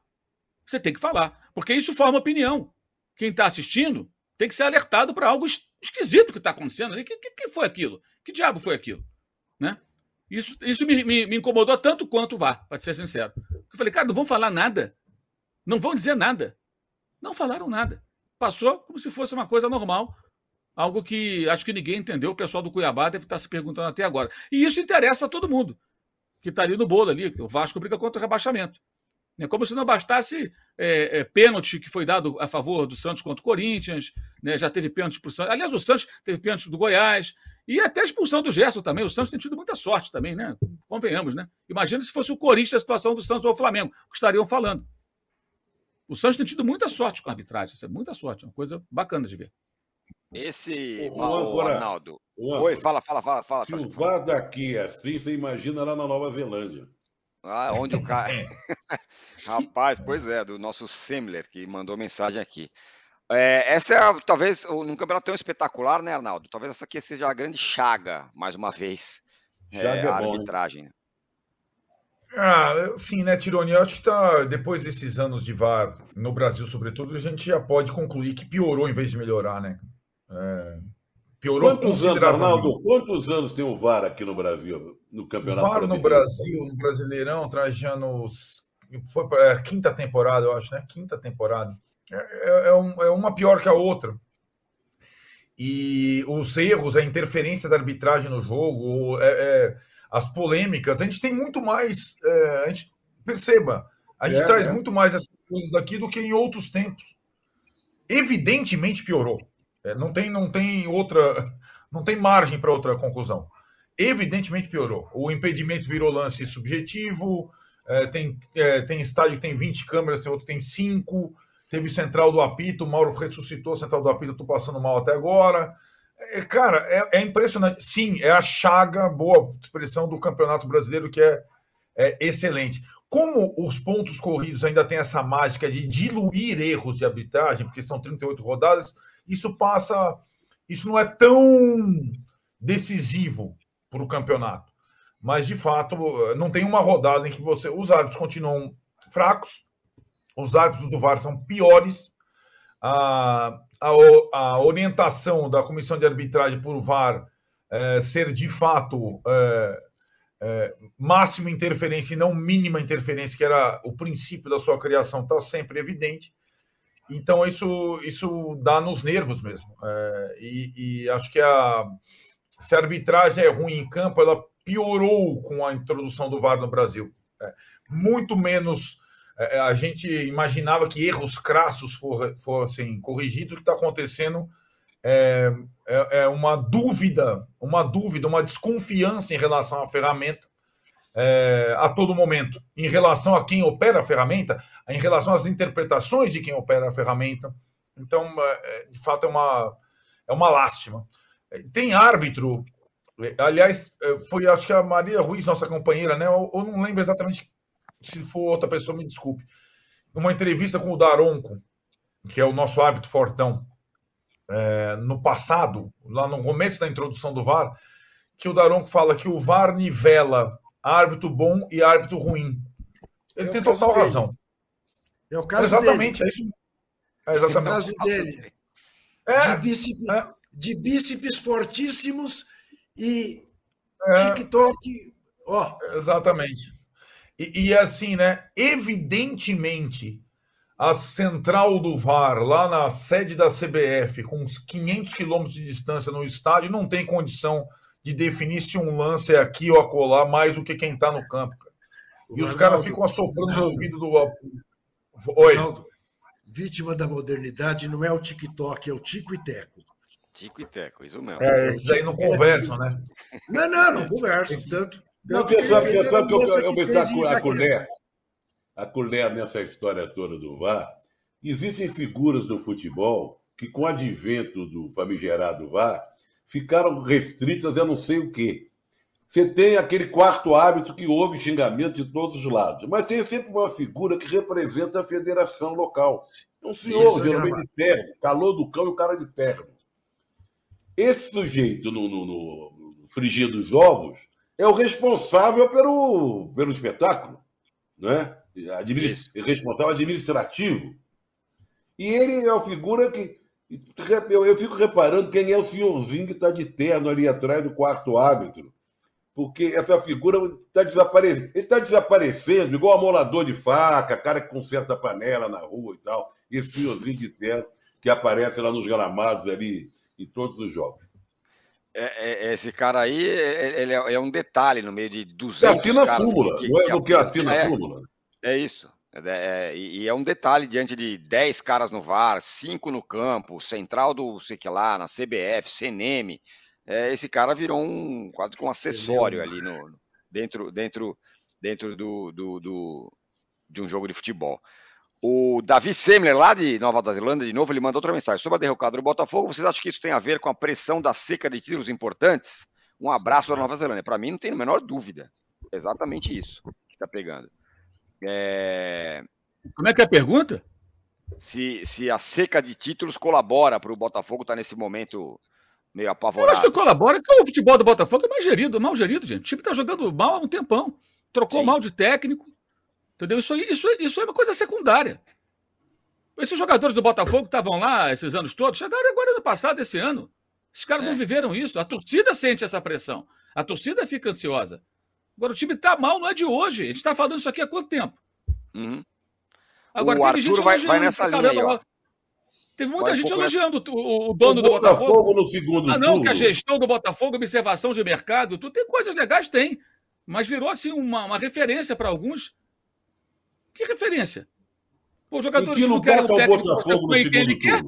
Você tem que falar. Porque isso forma opinião. Quem está assistindo tem que ser alertado para algo esquisito que está acontecendo. O que, que, que, foi aquilo? Que diabo foi aquilo? Né? Isso, isso me, me, me incomodou tanto quanto VAR, para ser sincero. Eu falei, cara, não vão falar nada. Não vão dizer nada. Não falaram nada. Passou como se fosse uma coisa normal, Algo que acho que ninguém entendeu, o pessoal do Cuiabá deve estar se perguntando até agora. E isso interessa a todo mundo que está ali no bolo ali. O Vasco briga contra o rebaixamento. É como se não bastasse é, é, pênalti que foi dado a favor do Santos contra o Corinthians, né? já teve pênalti para o Santos. Aliás, o Santos teve pênalti do Goiás, e até a expulsão do Gerson também. O Santos tem tido muita sorte também, né? Convenhamos, né? Imagina se fosse o Corinthians a situação do Santos ou o Flamengo, que estariam falando. O Santos tem tido muita sorte com a arbitragem, isso é muita sorte, é uma coisa bacana de ver. Esse, o, o, Arnaldo. O, Oi, fala, fala, fala. fala se o VAR daqui é assim, você imagina lá na Nova Zelândia. Ah, onde o cara. [LAUGHS] Rapaz, pois é, do nosso Semler, que mandou mensagem aqui. É, essa é, talvez, num campeonato tão espetacular, né, Arnaldo? Talvez essa aqui seja a grande chaga, mais uma vez. É, chaga é, a arbitragem. Ah, sim, né, Tironi? Eu acho que tá, depois desses anos de VAR, no Brasil, sobretudo, a gente já pode concluir que piorou em vez de melhorar, né? É, piorou Quantos anos, Arnaldo, quantos anos tem o VAR aqui no Brasil, no Campeonato VAR no Brasil, no Brasileirão, Trajano, foi para a quinta temporada, eu acho, né? Quinta temporada. É, é, é, um, é uma pior que a outra. E os erros, a interferência da arbitragem no jogo, é, é as polêmicas, a gente tem muito mais. É, a gente perceba, a gente é, traz é. muito mais essas coisas daqui do que em outros tempos. Evidentemente piorou. É, não tem, não tem outra, [LAUGHS] não tem margem para outra conclusão. Evidentemente piorou. O impedimento virou lance subjetivo. É, tem, é, tem estádio que tem 20 câmeras, tem outro que tem 5. Teve central do apito, o Mauro ressuscitou central do apito, estou passando mal até agora. É, cara, é, é, impressionante. Sim, é a chaga, boa expressão do Campeonato Brasileiro, que é, é, excelente. Como os pontos corridos ainda tem essa mágica de diluir erros de arbitragem, porque são 38 rodadas, isso passa. Isso não é tão decisivo para o campeonato. Mas, de fato, não tem uma rodada em que você. Os árbitros continuam fracos, os árbitros do VAR são piores. Ah, a, a orientação da comissão de arbitragem por VAR é, ser de fato é, é, máxima interferência e não mínima interferência, que era o princípio da sua criação, está sempre evidente. Então, isso, isso dá nos nervos mesmo. É, e, e, acho que a, se a arbitragem é ruim em campo, ela piorou com a introdução do VAR no Brasil. É, muito menos é, é, a gente imaginava que erros crassos for, fossem corrigidos. O que está acontecendo é, é, é, uma dúvida, uma dúvida, uma desconfiança em relação à ferramenta é, a todo momento, em relação a quem opera a ferramenta, em relação às interpretações de quem opera a ferramenta. Então, é, de fato, é uma, é uma lástima. Tem árbitro, aliás, foi acho que a Maria Ruiz, nossa companheira, né? Eu, eu não lembro exatamente se for outra pessoa, me desculpe. Numa entrevista com o Daronco, que é o nosso árbitro fortão, é, no passado, lá no começo da introdução do VAR, que o Daronco fala que o VAR nivela árbitro bom e árbitro ruim. Ele é tem total dele. razão. É o caso exatamente, dele. é isso. É exatamente. É o caso dele. É, de, bíceps, é. de bíceps fortíssimos e é. TikTok. Ó. Exatamente. E, e assim, né? Evidentemente, a central do VAR, lá na sede da CBF, com uns 500 quilômetros de distância no estádio, não tem condição de definir se um lance é aqui ou acolá mais do que quem está no campo. Cara. E os caras ficam assoprando no ouvido do. Oi. Ronaldo, vítima da modernidade não é o TikTok, é o Tico e Teco. Tico e Teco, isso mesmo. É, esses aí não conversam, né? Não, não, não conversam tanto. Não, você sabe, você sabe que eu, eu, eu a, a colher, a colher nessa história toda do VAR. Existem figuras do futebol que, com o advento do famigerado VAR, ficaram restritas a não sei o quê. Você tem aquele quarto hábito que houve xingamento de todos os lados, mas tem sempre uma figura que representa a federação local. É um senhor, Isso, geralmente de terno, calor do cão e o cara de terno. Esse sujeito no, no, no frigir dos ovos é o responsável pelo, pelo espetáculo, né? Administ... responsável administrativo. E ele é uma figura que. Eu, eu fico reparando quem é o senhorzinho que está de terno ali atrás do quarto árbitro. Porque essa figura está desaparecendo. Ele está desaparecendo, igual amolador de faca, cara que conserta panela na rua e tal. Esse senhorzinho de terno que aparece lá nos gramados ali em todos os jogos. É, é, esse cara aí, ele é, é, um detalhe no meio de 200 assina a súmula, que, não é do que assina a é, súmula. É isso. É, e é um detalhe diante de 10 caras no VAR, 5 no campo, central do sei que lá, na CBF, CNM. esse cara virou um quase que um acessório ali no, dentro, dentro, dentro do, do, do, de um jogo de futebol. O Davi Semler, lá de Nova Zelândia, de novo, ele mandou outra mensagem. Sobre a derrocada do Botafogo, vocês acham que isso tem a ver com a pressão da seca de títulos importantes? Um abraço da Nova Zelândia. Para mim, não tem a menor dúvida. exatamente isso que está pegando. É... Como é que é a pergunta? Se, se a seca de títulos colabora para o Botafogo estar tá nesse momento meio apavorado. Eu acho que colabora que o futebol do Botafogo é mais gerido, mal gerido, gente. O time está jogando mal há um tempão. trocou Sim. mal de técnico, entendeu? Isso, isso, isso é uma coisa secundária. Esses jogadores do Botafogo estavam lá esses anos todos, chegaram agora no passado, esse ano. Esses caras É. não viveram isso. A torcida sente essa pressão. A torcida fica ansiosa. Agora, o time está mal, não é de hoje. A gente está falando isso aqui há quanto tempo? Uhum. Agora, O teve Arthur gente vai- elogiando vai nessa linha aí, ó. lá. Teve muita Vai um gente nessa- elogiando o, o dono o do Botafogo. Botafogo no segundo Ah, não, turno. que a gestão do Botafogo, observação de mercado, tu tem coisas legais, tem. Mas virou assim uma, uma referência para alguns. Que referência? Pô, os Em jogadores que não querem um o técnico que Botafogo no quem ele quer.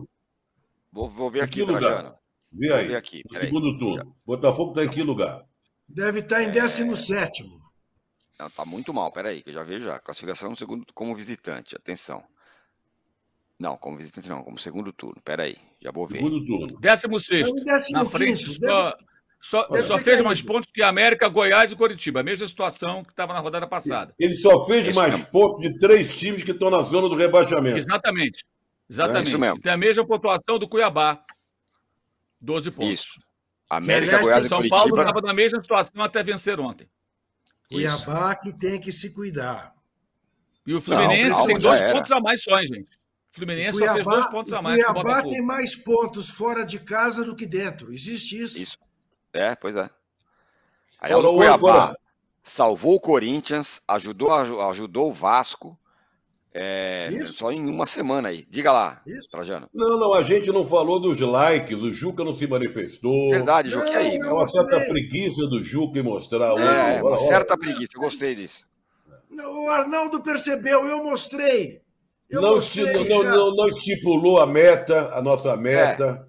Vou, vou ver Em aqui? Trajano. Vê Vou aí. ver aqui, No segundo turno. Botafogo está em que lugar? Deve estar em 17. Não, tá muito mal, peraí, que eu já vejo já. Classificação no segundo como visitante, atenção. Não, como visitante não, como segundo turno. Peraí, já vou ver. Segundo turno. Décimo sexto. É o décimo Na frente, quinto, só, só, deve só ter fez caído. mais pontos que América, Goiás e Coritiba. A mesma situação que estava na rodada passada. Ele só fez Isso mais mesmo. pontos de três times que estão na zona do rebaixamento. Exatamente. Exatamente. É isso mesmo. Tem a mesma pontuação do Cuiabá. 12 pontos. Isso. América, aliás, Goiás e São Curitiba. Paulo estava na mesma situação até vencer ontem. Cuiabá que tem que se cuidar. E o Fluminense calma, tem dois era. pontos a mais só, hein, gente. O Fluminense só fez dois pontos a mais que o Cuiabá Botafogo. tem mais pontos fora de casa do que dentro. Existe isso. Isso. É, pois é. Aliás, o Cuiabá agora- salvou o Corinthians, ajudou, aju- ajudou o Vasco. É, Isso. só em uma semana aí. Diga lá, Isso. Trajano. Não, não, a gente não falou dos likes, o Juca não se manifestou. Verdade, Ju, que aí? É uma certa preguiça do Juca em mostrar hoje. É, Olha, uma olha, certa preguiça, eu gostei disso. O Arnaldo percebeu, eu mostrei. Eu não, mostrei esti- não, não- não estipulou a meta, a nossa meta.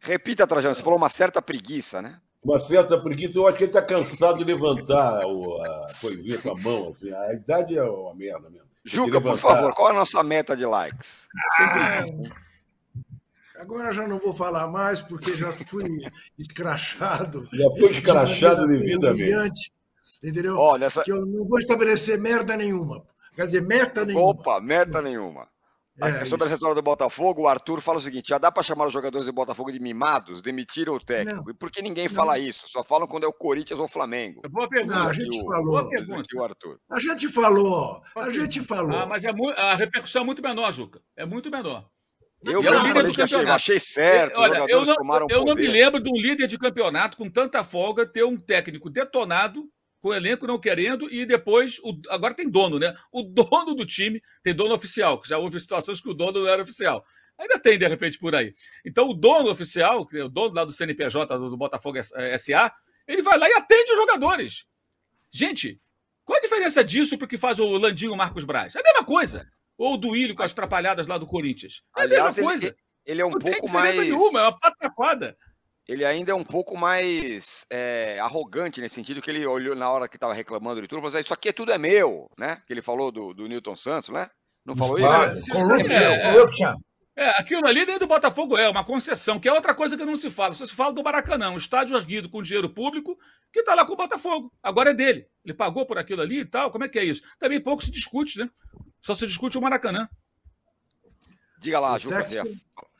Repita, Trajano, você falou uma certa preguiça, né? Uma certa preguiça. Eu acho que ele está cansado de levantar o- a coisinha com a mão. Assim. A idade é uma merda mesmo. Juca, por favor, qual é a nossa meta de likes? Ah, Agora já não vou falar mais, porque já fui [LAUGHS] escrachado. Já foi escrachado De devidamente. Entendeu? Olha, essa. Que eu não vou estabelecer merda nenhuma. Quer dizer, meta nenhuma. Opa, meta nenhuma. É, sobre isso. essa história do Botafogo, o Arthur fala o seguinte: já dá para chamar os jogadores do Botafogo de mimados? Demitiram o técnico. Não. E por que ninguém Não. fala isso? Só falam quando é o Corinthians ou o Flamengo. Boa pergunta. Não, a gente o- falou. O Arthur. A gente falou. A gente falou. Ah, mas é a repercussão é muito menor, Juca. É muito menor. Eu é líder do campeonato. achei certo, Olha, eu não, tomaram eu não me lembro de um líder de campeonato com tanta folga ter um técnico detonado, com o elenco não querendo, e depois. O, agora tem dono, né? O dono do time tem dono oficial, que já houve situações que o dono não era oficial. Ainda tem, de repente, por aí. Então, o dono oficial, que é o dono lá do CNPJ, do, do Botafogo SA, ele vai lá e atende os jogadores. Gente, qual a diferença disso para o que faz o Landinho Marcos Braz? É a mesma coisa. Ou o Duílio com as trapalhadas lá do Corinthians. É a Aliás, mesma ele- coisa. Ele é um não tem pouco diferença mais. nenhuma, é uma pataquada. Ele ainda é um pouco mais é, arrogante nesse sentido que ele olhou na hora que estava reclamando de tudo, falou assim, isso aqui é tudo é meu, né? Que ele falou do, do Newton Santos, né? Não falou isso? Ah, corruption, É, é. corruption. É, aquilo ali dentro do Botafogo é uma concessão, que é outra coisa que não se fala. Só se fala do Maracanã, um estádio erguido com dinheiro público que está lá com o Botafogo. Agora é dele. Ele pagou por aquilo ali e tal. Como é que é isso? Também pouco se discute, né? Só se discute o Maracanã. Diga lá, O Juca.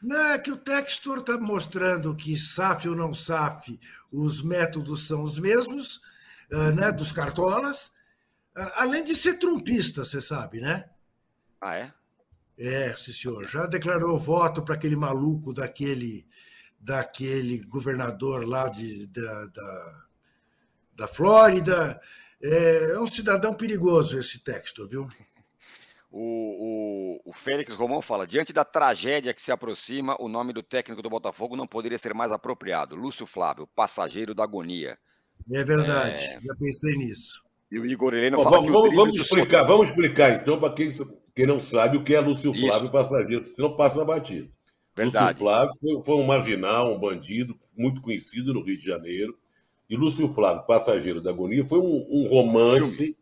Não, é que o Textor está mostrando que SAF ou não SAF, os métodos são os mesmos, ah, né, dos cartolas, Ah, além de ser trumpista, você sabe, né? Ah, é? É, sim, senhor. Já declarou voto para aquele maluco daquele, daquele governador lá de, da, da, da Flórida. É, é um cidadão perigoso esse Textor, viu? O, o, o Félix Romão fala: diante da tragédia que se aproxima, o nome do técnico do Botafogo não poderia ser mais apropriado. Lúcio Flávio, passageiro da agonia. É verdade, já pensei nisso. E o Igor Heleno Bom, fala vamos, que o vamos, vamos do explicar, vamos explicar então para quem, quem não sabe o que é Lúcio Isso. Flávio passageiro, senão passa batido. Verdade. Lúcio Flávio foi, foi um marginal, um bandido muito conhecido no Rio de Janeiro. E Lúcio Flávio, passageiro da agonia, foi um, um romance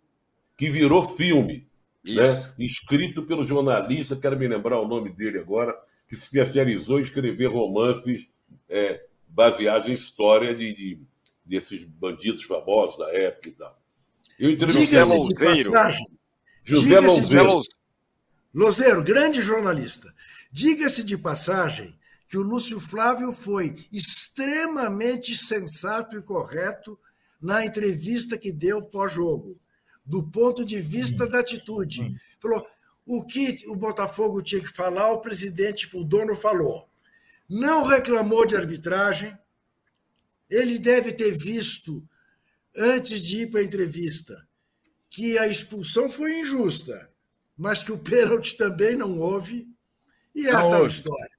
que virou filme. Né? escrito pelo jornalista, quero me lembrar o nome dele agora, que se especializou em escrever romances é, baseados em história de, de- desses bandidos famosos da época e tal. Eu entrevistei José Diga-se de Louzeiro. passagem, José Louzeiro. Lozeiro, grande jornalista. Diga-se de passagem que o Lúcio Flávio foi extremamente sensato e correto na entrevista que deu pós-jogo. Do ponto de vista da atitude. Falou: o que o Botafogo tinha que falar, o presidente, o dono falou. Não reclamou de arbitragem. Ele deve ter visto, antes de ir para a entrevista, que a expulsão foi injusta, mas que o pênalti também não houve. E é não a tal houve. história.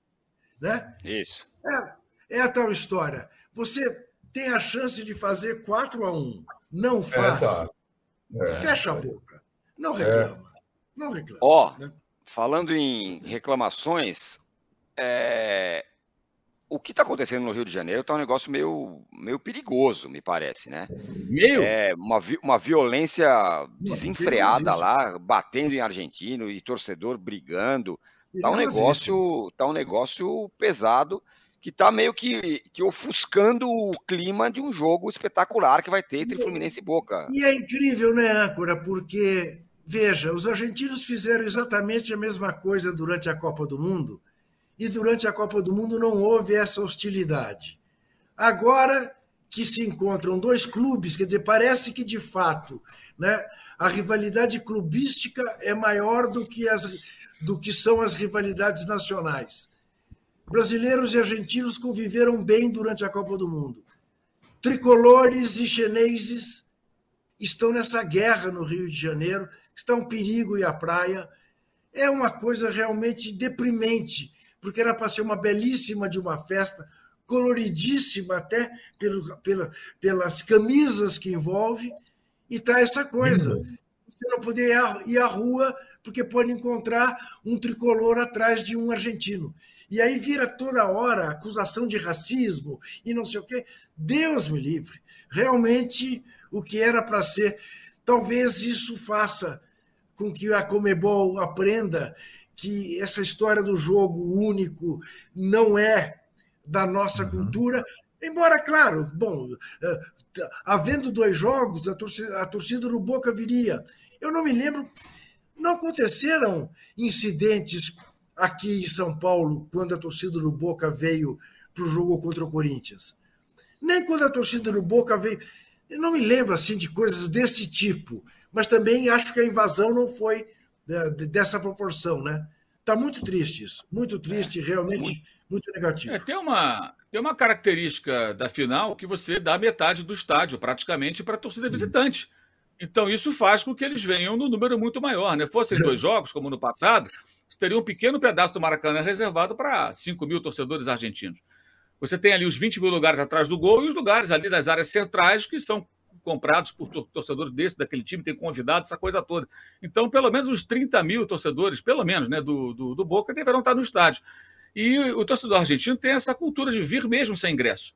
Né? Isso. É, é a tal história. Você tem a chance de fazer 4 a 1 Não faz. É, Fecha a boca. Não é. reclama. Não reclama. Ó, né? falando em reclamações, é... o que está acontecendo no Rio de Janeiro está um negócio meio, meio perigoso, me parece, né? Meio? É uma, uma violência desenfreada lá, batendo em argentino e torcedor brigando. Tá um negócio, tá um negócio pesado que está meio que, que ofuscando o clima de um jogo espetacular que vai ter entre Fluminense e Boca. E é incrível, né, âncora? Porque Veja, os argentinos fizeram exatamente a mesma coisa durante a Copa do Mundo e durante a Copa do Mundo não houve essa hostilidade. Agora que se encontram dois clubes, quer dizer, parece que de fato, né, a rivalidade clubística é maior do que, as, do que são as rivalidades nacionais. Brasileiros e argentinos conviveram bem durante a Copa do Mundo. Tricolores e chineses estão nessa guerra no Rio de Janeiro está um perigo e a praia. É uma coisa realmente deprimente, porque era para ser uma belíssima de uma festa, coloridíssima até pelo, pela, pelas camisas que envolve, e tá essa coisa. Você não poder ir à rua porque pode encontrar um tricolor atrás de um argentino. E aí vira toda hora acusação de racismo e não sei o quê. Deus me livre. Realmente, o que era para ser. Talvez isso faça com que a Comebol aprenda que essa história do jogo único não é da nossa uhum. cultura, embora, claro, bom, eh, havendo dois jogos, a torcida, a torcida no Boca viria. Eu não me lembro, não aconteceram incidentes aqui em São Paulo quando a torcida do Boca veio para o jogo contra o Corinthians. Nem quando a torcida do Boca veio. Eu não me lembro assim de coisas desse tipo mas também acho que a invasão não foi né, dessa proporção, né? Está muito triste isso, muito triste, realmente muito, muito negativo. É, tem, uma, tem uma característica da final que você dá metade do estádio praticamente para a torcida visitante. Então isso faz com que eles venham no número muito maior, né? Fossem dois [LAUGHS] jogos, como no passado, você teria um pequeno pedaço do Maracanã reservado para 5 mil torcedores argentinos. Você tem ali os 20 mil lugares atrás do gol e os lugares ali das áreas centrais que são comprados por torcedores desse, daquele time, tem convidado, essa coisa toda. Então, pelo menos uns 30 mil torcedores, pelo menos, né, do, do, do Boca, deverão estar no estádio. E o torcedor argentino tem essa cultura de vir mesmo sem ingresso.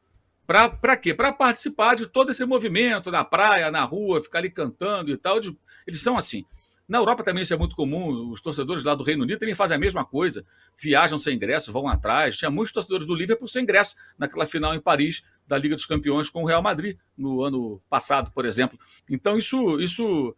Para quê? Para participar de todo esse movimento, na praia, na rua, ficar ali cantando e tal. Eles são assim. Na Europa também isso é muito comum, os torcedores lá do Reino Unido também fazem a mesma coisa, viajam sem ingresso, vão atrás. Tinha muitos torcedores do Liverpool sem ingresso naquela final em Paris da Liga dos Campeões com o Real Madrid no ano passado, por exemplo. Então isso, isso,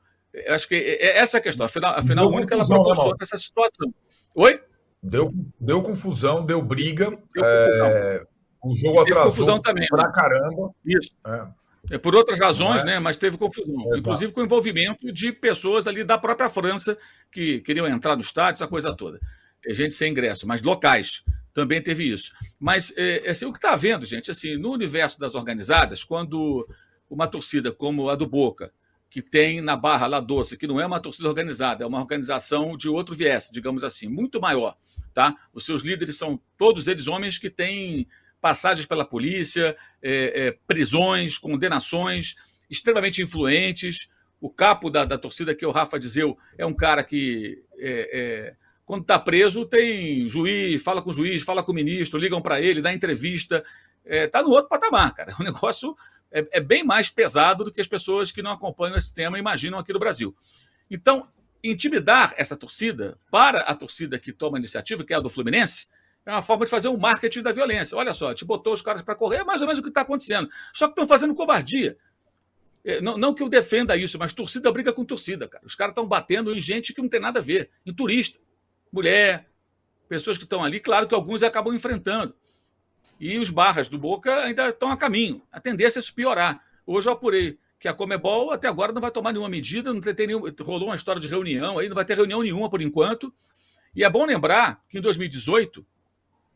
acho que é, é essa a questão. A final, a final única ela proporciona essa situação. Oi? Deu, deu confusão, deu briga. Deu é, o jogo atrasou confusão também, pra né? caramba. Isso. É. É, por outras razões, é? né? Mas teve confusão. Exato. Inclusive com o envolvimento de pessoas ali da própria França que queriam entrar no estádio, essa coisa toda. É gente sem ingresso, mas locais também teve isso. Mas é, assim, o que está havendo, gente, assim, no universo das organizadas, quando uma torcida como a do Boca, que tem na Barra lá Doce, que não é uma torcida organizada, é uma organização de outro viés, digamos assim, muito maior, tá? Os seus líderes são todos eles homens que têm passagens pela polícia, é, é, prisões, condenações, extremamente influentes. O capo da, da, torcida, que é o Rafa Dizeu, é um cara que, é, é quando está preso, tem juiz, fala com o juiz, fala com o ministro, ligam para ele, dá entrevista. Está é, no outro patamar, cara. [LAUGHS] O negócio é, é bem mais pesado do que as pessoas que não acompanham esse tema imaginam aqui no Brasil. Então, intimidar essa torcida para a torcida que toma a iniciativa, que é a do Fluminense, é uma forma de fazer um marketing da violência. Olha só, te botou os caras para correr, é mais ou menos o que está acontecendo. Só que estão fazendo covardia. É, não, não, que eu defenda isso, mas torcida briga com torcida, cara. Os caras estão batendo em gente que não tem nada a ver, em turista, mulher, pessoas que estão ali. Claro que alguns acabam enfrentando. E os barras do Boca ainda estão a caminho. A tendência é isso piorar. Hoje eu apurei que a Comebol até agora não vai tomar nenhuma medida, não tem nenhum, rolou uma história de reunião aí, não vai ter reunião nenhuma por enquanto. E é bom lembrar que em 2018,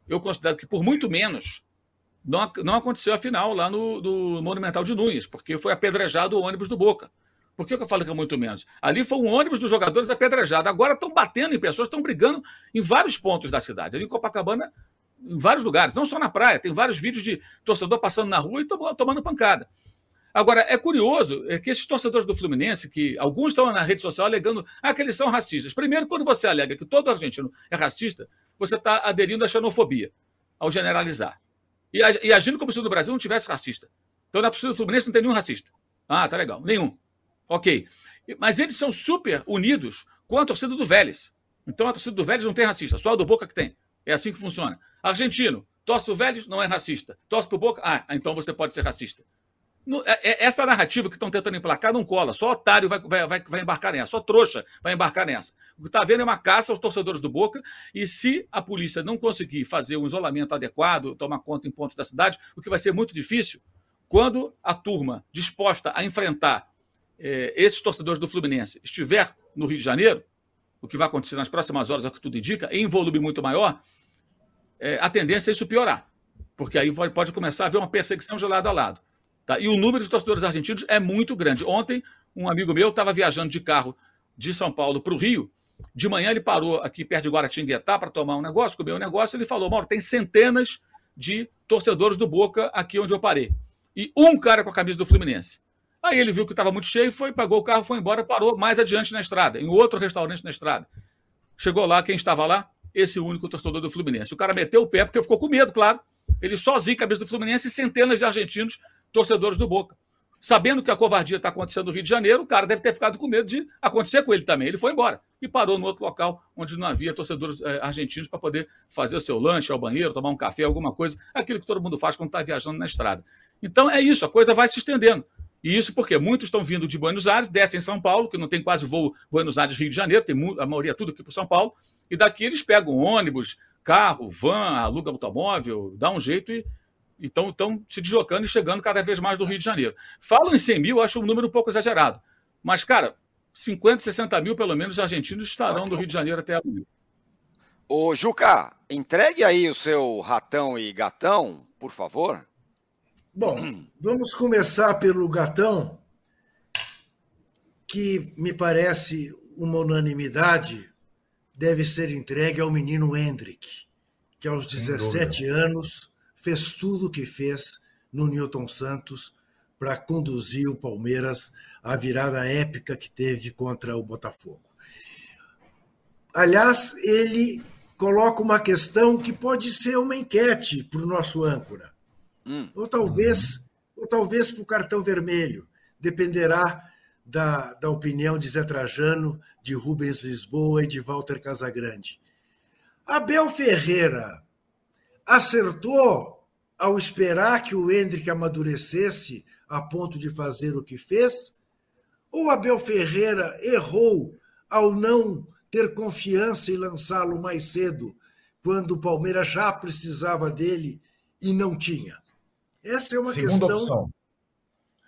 eu considero que por muito menos não, não aconteceu a final lá no, no Monumental de Nunes, porque foi apedrejado o ônibus do Boca. Por que eu falo que é muito menos? Ali foi um ônibus dos jogadores apedrejado. Agora estão batendo em pessoas, estão brigando em vários pontos da cidade. Ali em Copacabana, em vários lugares, não só na praia. Tem vários vídeos de torcedor passando na rua e tomando pancada. Agora, é curioso é que esses torcedores do Fluminense, que alguns estão na rede social alegando ah, que eles são racistas. Primeiro, quando você alega que todo argentino é racista, você está aderindo à xenofobia, ao generalizar. E, e agindo como se no Brasil não tivesse racista. Então, na torcida do Fluminense não tem nenhum racista. Ah, tá legal. Nenhum. Ok. Mas eles são super unidos com a torcida do Vélez. Então, a torcida do Vélez não tem racista, só a do Boca que tem. É assim que funciona. Argentino, torce pro Vélez, não é racista. Torce pro Boca, ah, então você pode ser racista. É, é, essa narrativa que estão tentando emplacar não cola. Só otário vai, vai, vai embarcar nessa. Só trouxa vai embarcar nessa. O que está vendo é uma caça aos torcedores do Boca. E se a polícia não conseguir fazer um isolamento adequado, tomar conta em pontos da cidade, o que vai ser muito difícil, quando a turma disposta a enfrentar é, esses torcedores do Fluminense estiver no Rio de Janeiro, o que vai acontecer nas próximas horas, é o que tudo indica, em volume muito maior, a tendência é isso piorar. Porque aí pode começar a haver uma perseguição de lado a lado. Tá? E o número de torcedores argentinos é muito grande. Ontem, um amigo meu estava viajando de carro de São Paulo para o Rio. De manhã, ele parou aqui perto de Guaratinguetá para tomar um negócio, comer um negócio. Ele falou: Mauro, tem centenas de torcedores do Boca aqui onde eu parei. E um cara com a camisa do Fluminense. Aí ele viu que estava muito cheio, foi, pagou o carro, foi embora, parou mais adiante na estrada, em outro restaurante na estrada. Chegou lá, quem estava lá? Esse único torcedor do Fluminense. O cara meteu o pé porque ficou com medo, claro. Ele sozinho, cabeça do Fluminense, e centenas de argentinos torcedores do Boca. Sabendo que a covardia está acontecendo no Rio de Janeiro, o cara deve ter ficado com medo de acontecer com ele também. Ele foi embora e parou no outro local onde não havia torcedores eh, argentinos para poder fazer o seu lanche, ao banheiro, tomar um café, alguma coisa, aquilo que todo mundo faz quando está viajando na estrada. Então é isso, a coisa vai se estendendo. E isso porque muitos estão vindo de Buenos Aires, descem em São Paulo, que não tem quase voo Buenos Aires-Rio de Janeiro, tem a maioria tudo aqui para São Paulo, e daqui eles pegam ônibus, carro, van, aluga automóvel, dá um jeito e então estão se deslocando e chegando cada vez mais do Rio de Janeiro. Falam em 100 mil, acho um número um pouco exagerado. Mas, cara, 50, 60 mil, pelo menos, argentinos estarão do Rio de Janeiro até abril. Ô, Juca, entregue aí o seu ratão e gatão, por favor. Bom, vamos começar pelo gatão, que me parece uma unanimidade, deve ser entregue ao menino Hendrick, que aos 17 anos fez tudo o que fez no Newton Santos para conduzir o Palmeiras à virada épica que teve contra o Botafogo. Aliás, ele coloca uma questão que pode ser uma enquete para o nosso âncora. Hum. Ou talvez, ou talvez para o cartão vermelho. Dependerá da, da opinião de Zé Trajano, de Rubens Lisboa e de Walter Casagrande. Abel Ferreira acertou ao esperar que o Hendrick amadurecesse a ponto de fazer o que fez? Ou Abel Ferreira errou ao não ter confiança e lançá-lo mais cedo, quando o Palmeiras já precisava dele e não tinha? Essa é uma Segunda questão. Opção.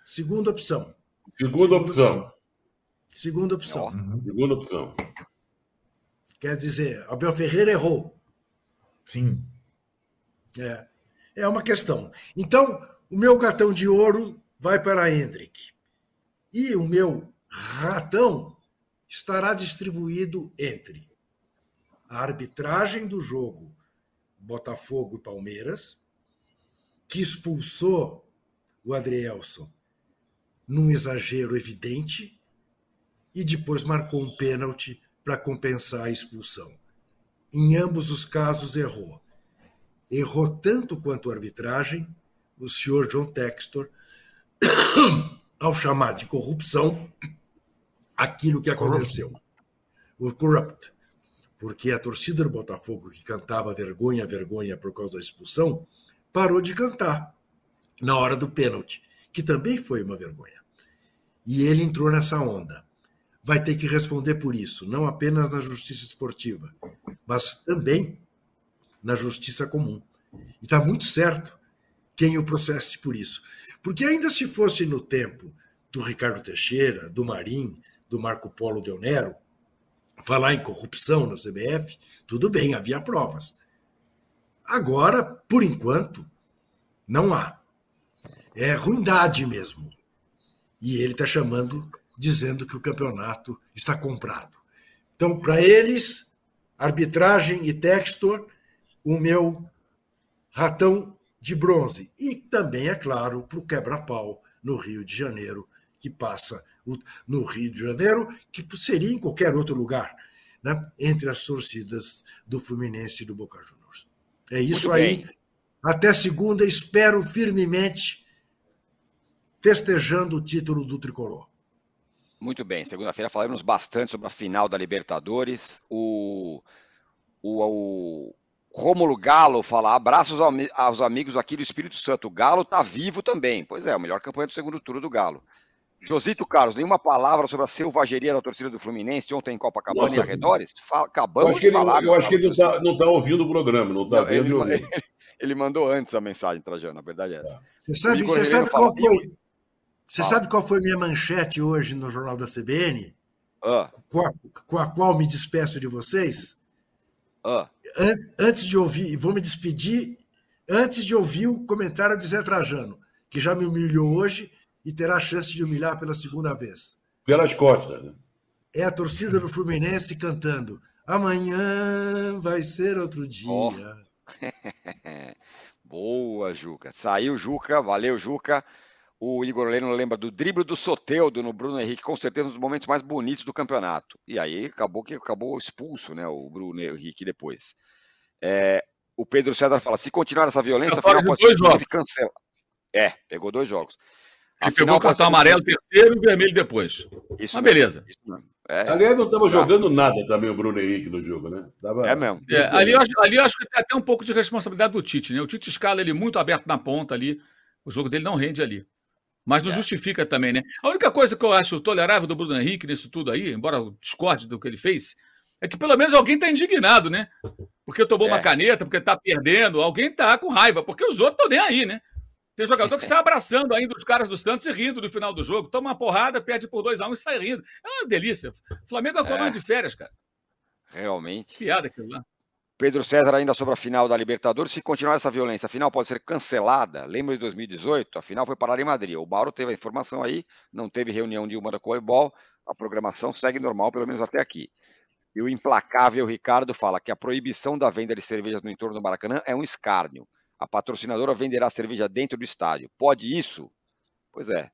Segunda opção. Segunda opção. Segunda opção. Uhum. Segunda opção. Quer dizer, Abel Ferreira errou. Sim. É é uma questão. Então, o meu gatão de ouro vai para Hendrick. E o meu ratão estará distribuído entre a arbitragem do jogo Botafogo e Palmeiras, que expulsou o Adrielson num exagero evidente e depois marcou um pênalti para compensar a expulsão. Em ambos os casos errou errou tanto quanto a arbitragem o senhor John Textor [COUGHS] ao chamar de corrupção aquilo que aconteceu. O corrupt. Porque a torcida do Botafogo, que cantava vergonha, vergonha por causa da expulsão, parou de cantar na hora do pênalti, que também foi uma vergonha. E ele entrou nessa onda. Vai ter que responder por isso, não apenas na justiça esportiva, mas também na justiça comum. E está muito certo quem o processe por isso. Porque ainda se fosse no tempo do Ricardo Teixeira, do Marim, do Marco Polo Del Nero, falar em corrupção na CBF, tudo bem, havia provas. Agora, por enquanto, não há. É ruindade mesmo. E ele está chamando, dizendo que o campeonato está comprado. Então, para eles, arbitragem e Textor, o meu ratão de bronze. E também, é claro, para o quebra-pau no Rio de Janeiro, que passa no Rio de Janeiro, que seria em qualquer outro lugar, né? entre as torcidas do Fluminense e do Boca Juniors. É isso aí. Até segunda, espero firmemente festejando o título do tricolor. Muito bem, segunda-feira falaremos bastante sobre a final da Libertadores. O, o, o Rômulo Galo fala: abraços aos amigos aqui do Espírito Santo. O Galo está vivo também. Pois é, a melhor campanha do segundo turno do Galo. Josito Carlos, nenhuma palavra sobre a selvageria da torcida do Fluminense ontem em Copacabana Nossa, e arredores? Acabamos de ele, falar. Eu acho que ele não está tá ouvindo o programa, não está vendo. Ele, [LAUGHS] ele, ele, mandou antes a mensagem, Trajano, a verdade é essa. Você sabe, você sabe qual foi? Você fala. sabe qual foi minha manchete hoje no Jornal da CBN? Ah. Com, a, com, a, qual me despeço de vocês? Ah. Antes de ouvir, vou me despedir antes de ouvir o comentário de Zé Trajano, que já me humilhou hoje e terá a chance de humilhar pela segunda vez. Pelas costas. Né? É a torcida do Fluminense cantando Amanhã vai ser outro dia. Oh. [LAUGHS] Boa, Juca. Saiu, Juca. Valeu, Juca. O Igor Leno lembra do drible do Soteudo no Bruno Henrique, com certeza um dos momentos mais bonitos do campeonato. E aí acabou que acabou expulso, né, o Bruno Henrique depois. É, o Pedro César fala: se continuar essa violência, afinal pode ser cancela. É, pegou dois jogos. Ele pegou o cartão amarelo terceiro e vermelho depois. Isso Mas beleza. Isso é. Aliás, não estava jogando nada também o Bruno Henrique no jogo, né? Tava... É mesmo. É, ali, eu acho, ali eu acho que tem até um pouco de responsabilidade do Tite, né? O Tite escala ele muito aberto na ponta ali. O jogo dele não rende ali. Mas não é. justifica também, né? A única coisa que eu acho tolerável do Bruno Henrique nisso tudo aí, embora eu discorde do que ele fez, é que pelo menos alguém está indignado, né? Porque tomou é. uma caneta, porque está perdendo, alguém está com raiva, porque os outros estão nem aí, né? Tem jogador que [LAUGHS] sai abraçando ainda os caras do Santos e rindo no final do jogo. Toma uma porrada, perde por 2x1 um e sai rindo. É uma delícia. Flamengo é colônia de férias, cara. Realmente. Piada aquilo lá. Pedro César ainda sobre a final da Libertadores. Se continuar essa violência, a final pode ser cancelada. Lembra de 2018? A final foi parar em Madrid. O Mauro teve a informação aí, não teve reunião de uma da Comebol. A programação segue normal, pelo menos até aqui. E o implacável Ricardo fala que a proibição da venda de cervejas no entorno do Maracanã é um escárnio. A patrocinadora venderá cerveja dentro do estádio. Pode isso? Pois é.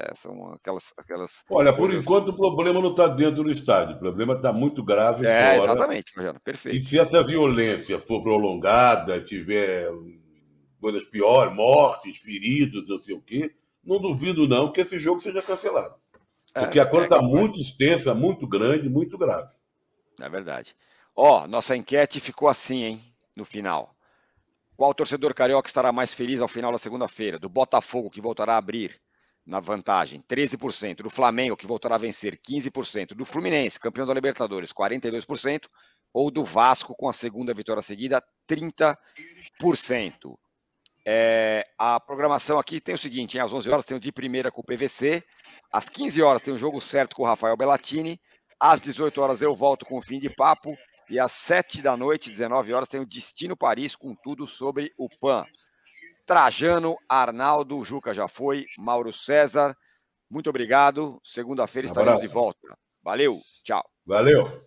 É são aquelas, aquelas. Olha, por enquanto o problema não está dentro do estádio. O problema está muito grave. É, fora. exatamente, Mariano. Perfeito. E se essa violência for prolongada, tiver coisas piores, mortes, feridos, não sei o quê, não duvido não que esse jogo seja cancelado. É, Porque a coisa está é, muito extensa, muito grande, muito grave. É verdade. Ó, nossa enquete ficou assim, hein, no final. Qual torcedor carioca estará mais feliz ao final da segunda-feira? Do Botafogo, que voltará a abrir na vantagem, 13%. Do Flamengo, que voltará a vencer, 15%. Do Fluminense, campeão da Libertadores, 42%. Ou do Vasco, com a segunda vitória seguida, 30%. É, a programação aqui tem o seguinte: hein? às 11 horas tem o de primeira com o PVC, às 15 horas tem o jogo certo com o Rafael Bellatini, às 18 horas eu volto com o fim de papo e às 7 da noite, 19 horas, tem o Destino Paris com tudo sobre o PAN. Trajano, Arnaldo, Juca já foi, Mauro César. Muito obrigado. Segunda-feira um estaremos de volta. Valeu, tchau. Valeu.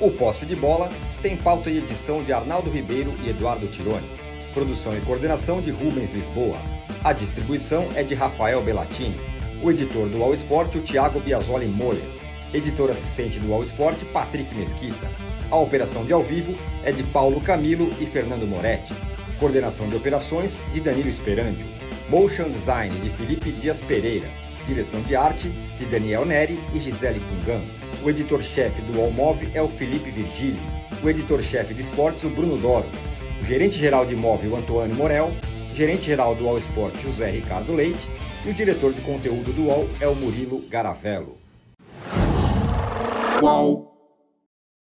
O Posse de Bola tem pauta e edição de Arnaldo Ribeiro e Eduardo Tironi. Produção e coordenação de Rubens Lisboa. A distribuição é de Rafael Bellatini. O editor do All Sport, o Thiago Biasoli Moller. Editor assistente do All Sport, Patrick Mesquita. A operação de ao vivo é de Paulo Camilo e Fernando Moretti. Coordenação de operações de Danilo Esperandio. Motion Design de Felipe Dias Pereira. Direção de arte de Daniel Neri e Gisele Pungan. O editor-chefe do Allmove é o Felipe Virgílio. O editor-chefe de esportes, o Bruno Doro. O gerente-geral de imóvel, Antônio Morel gerente-geral do All Sport José Ricardo Leite e o diretor de conteúdo do UOL é o Murilo Garavello. Qual?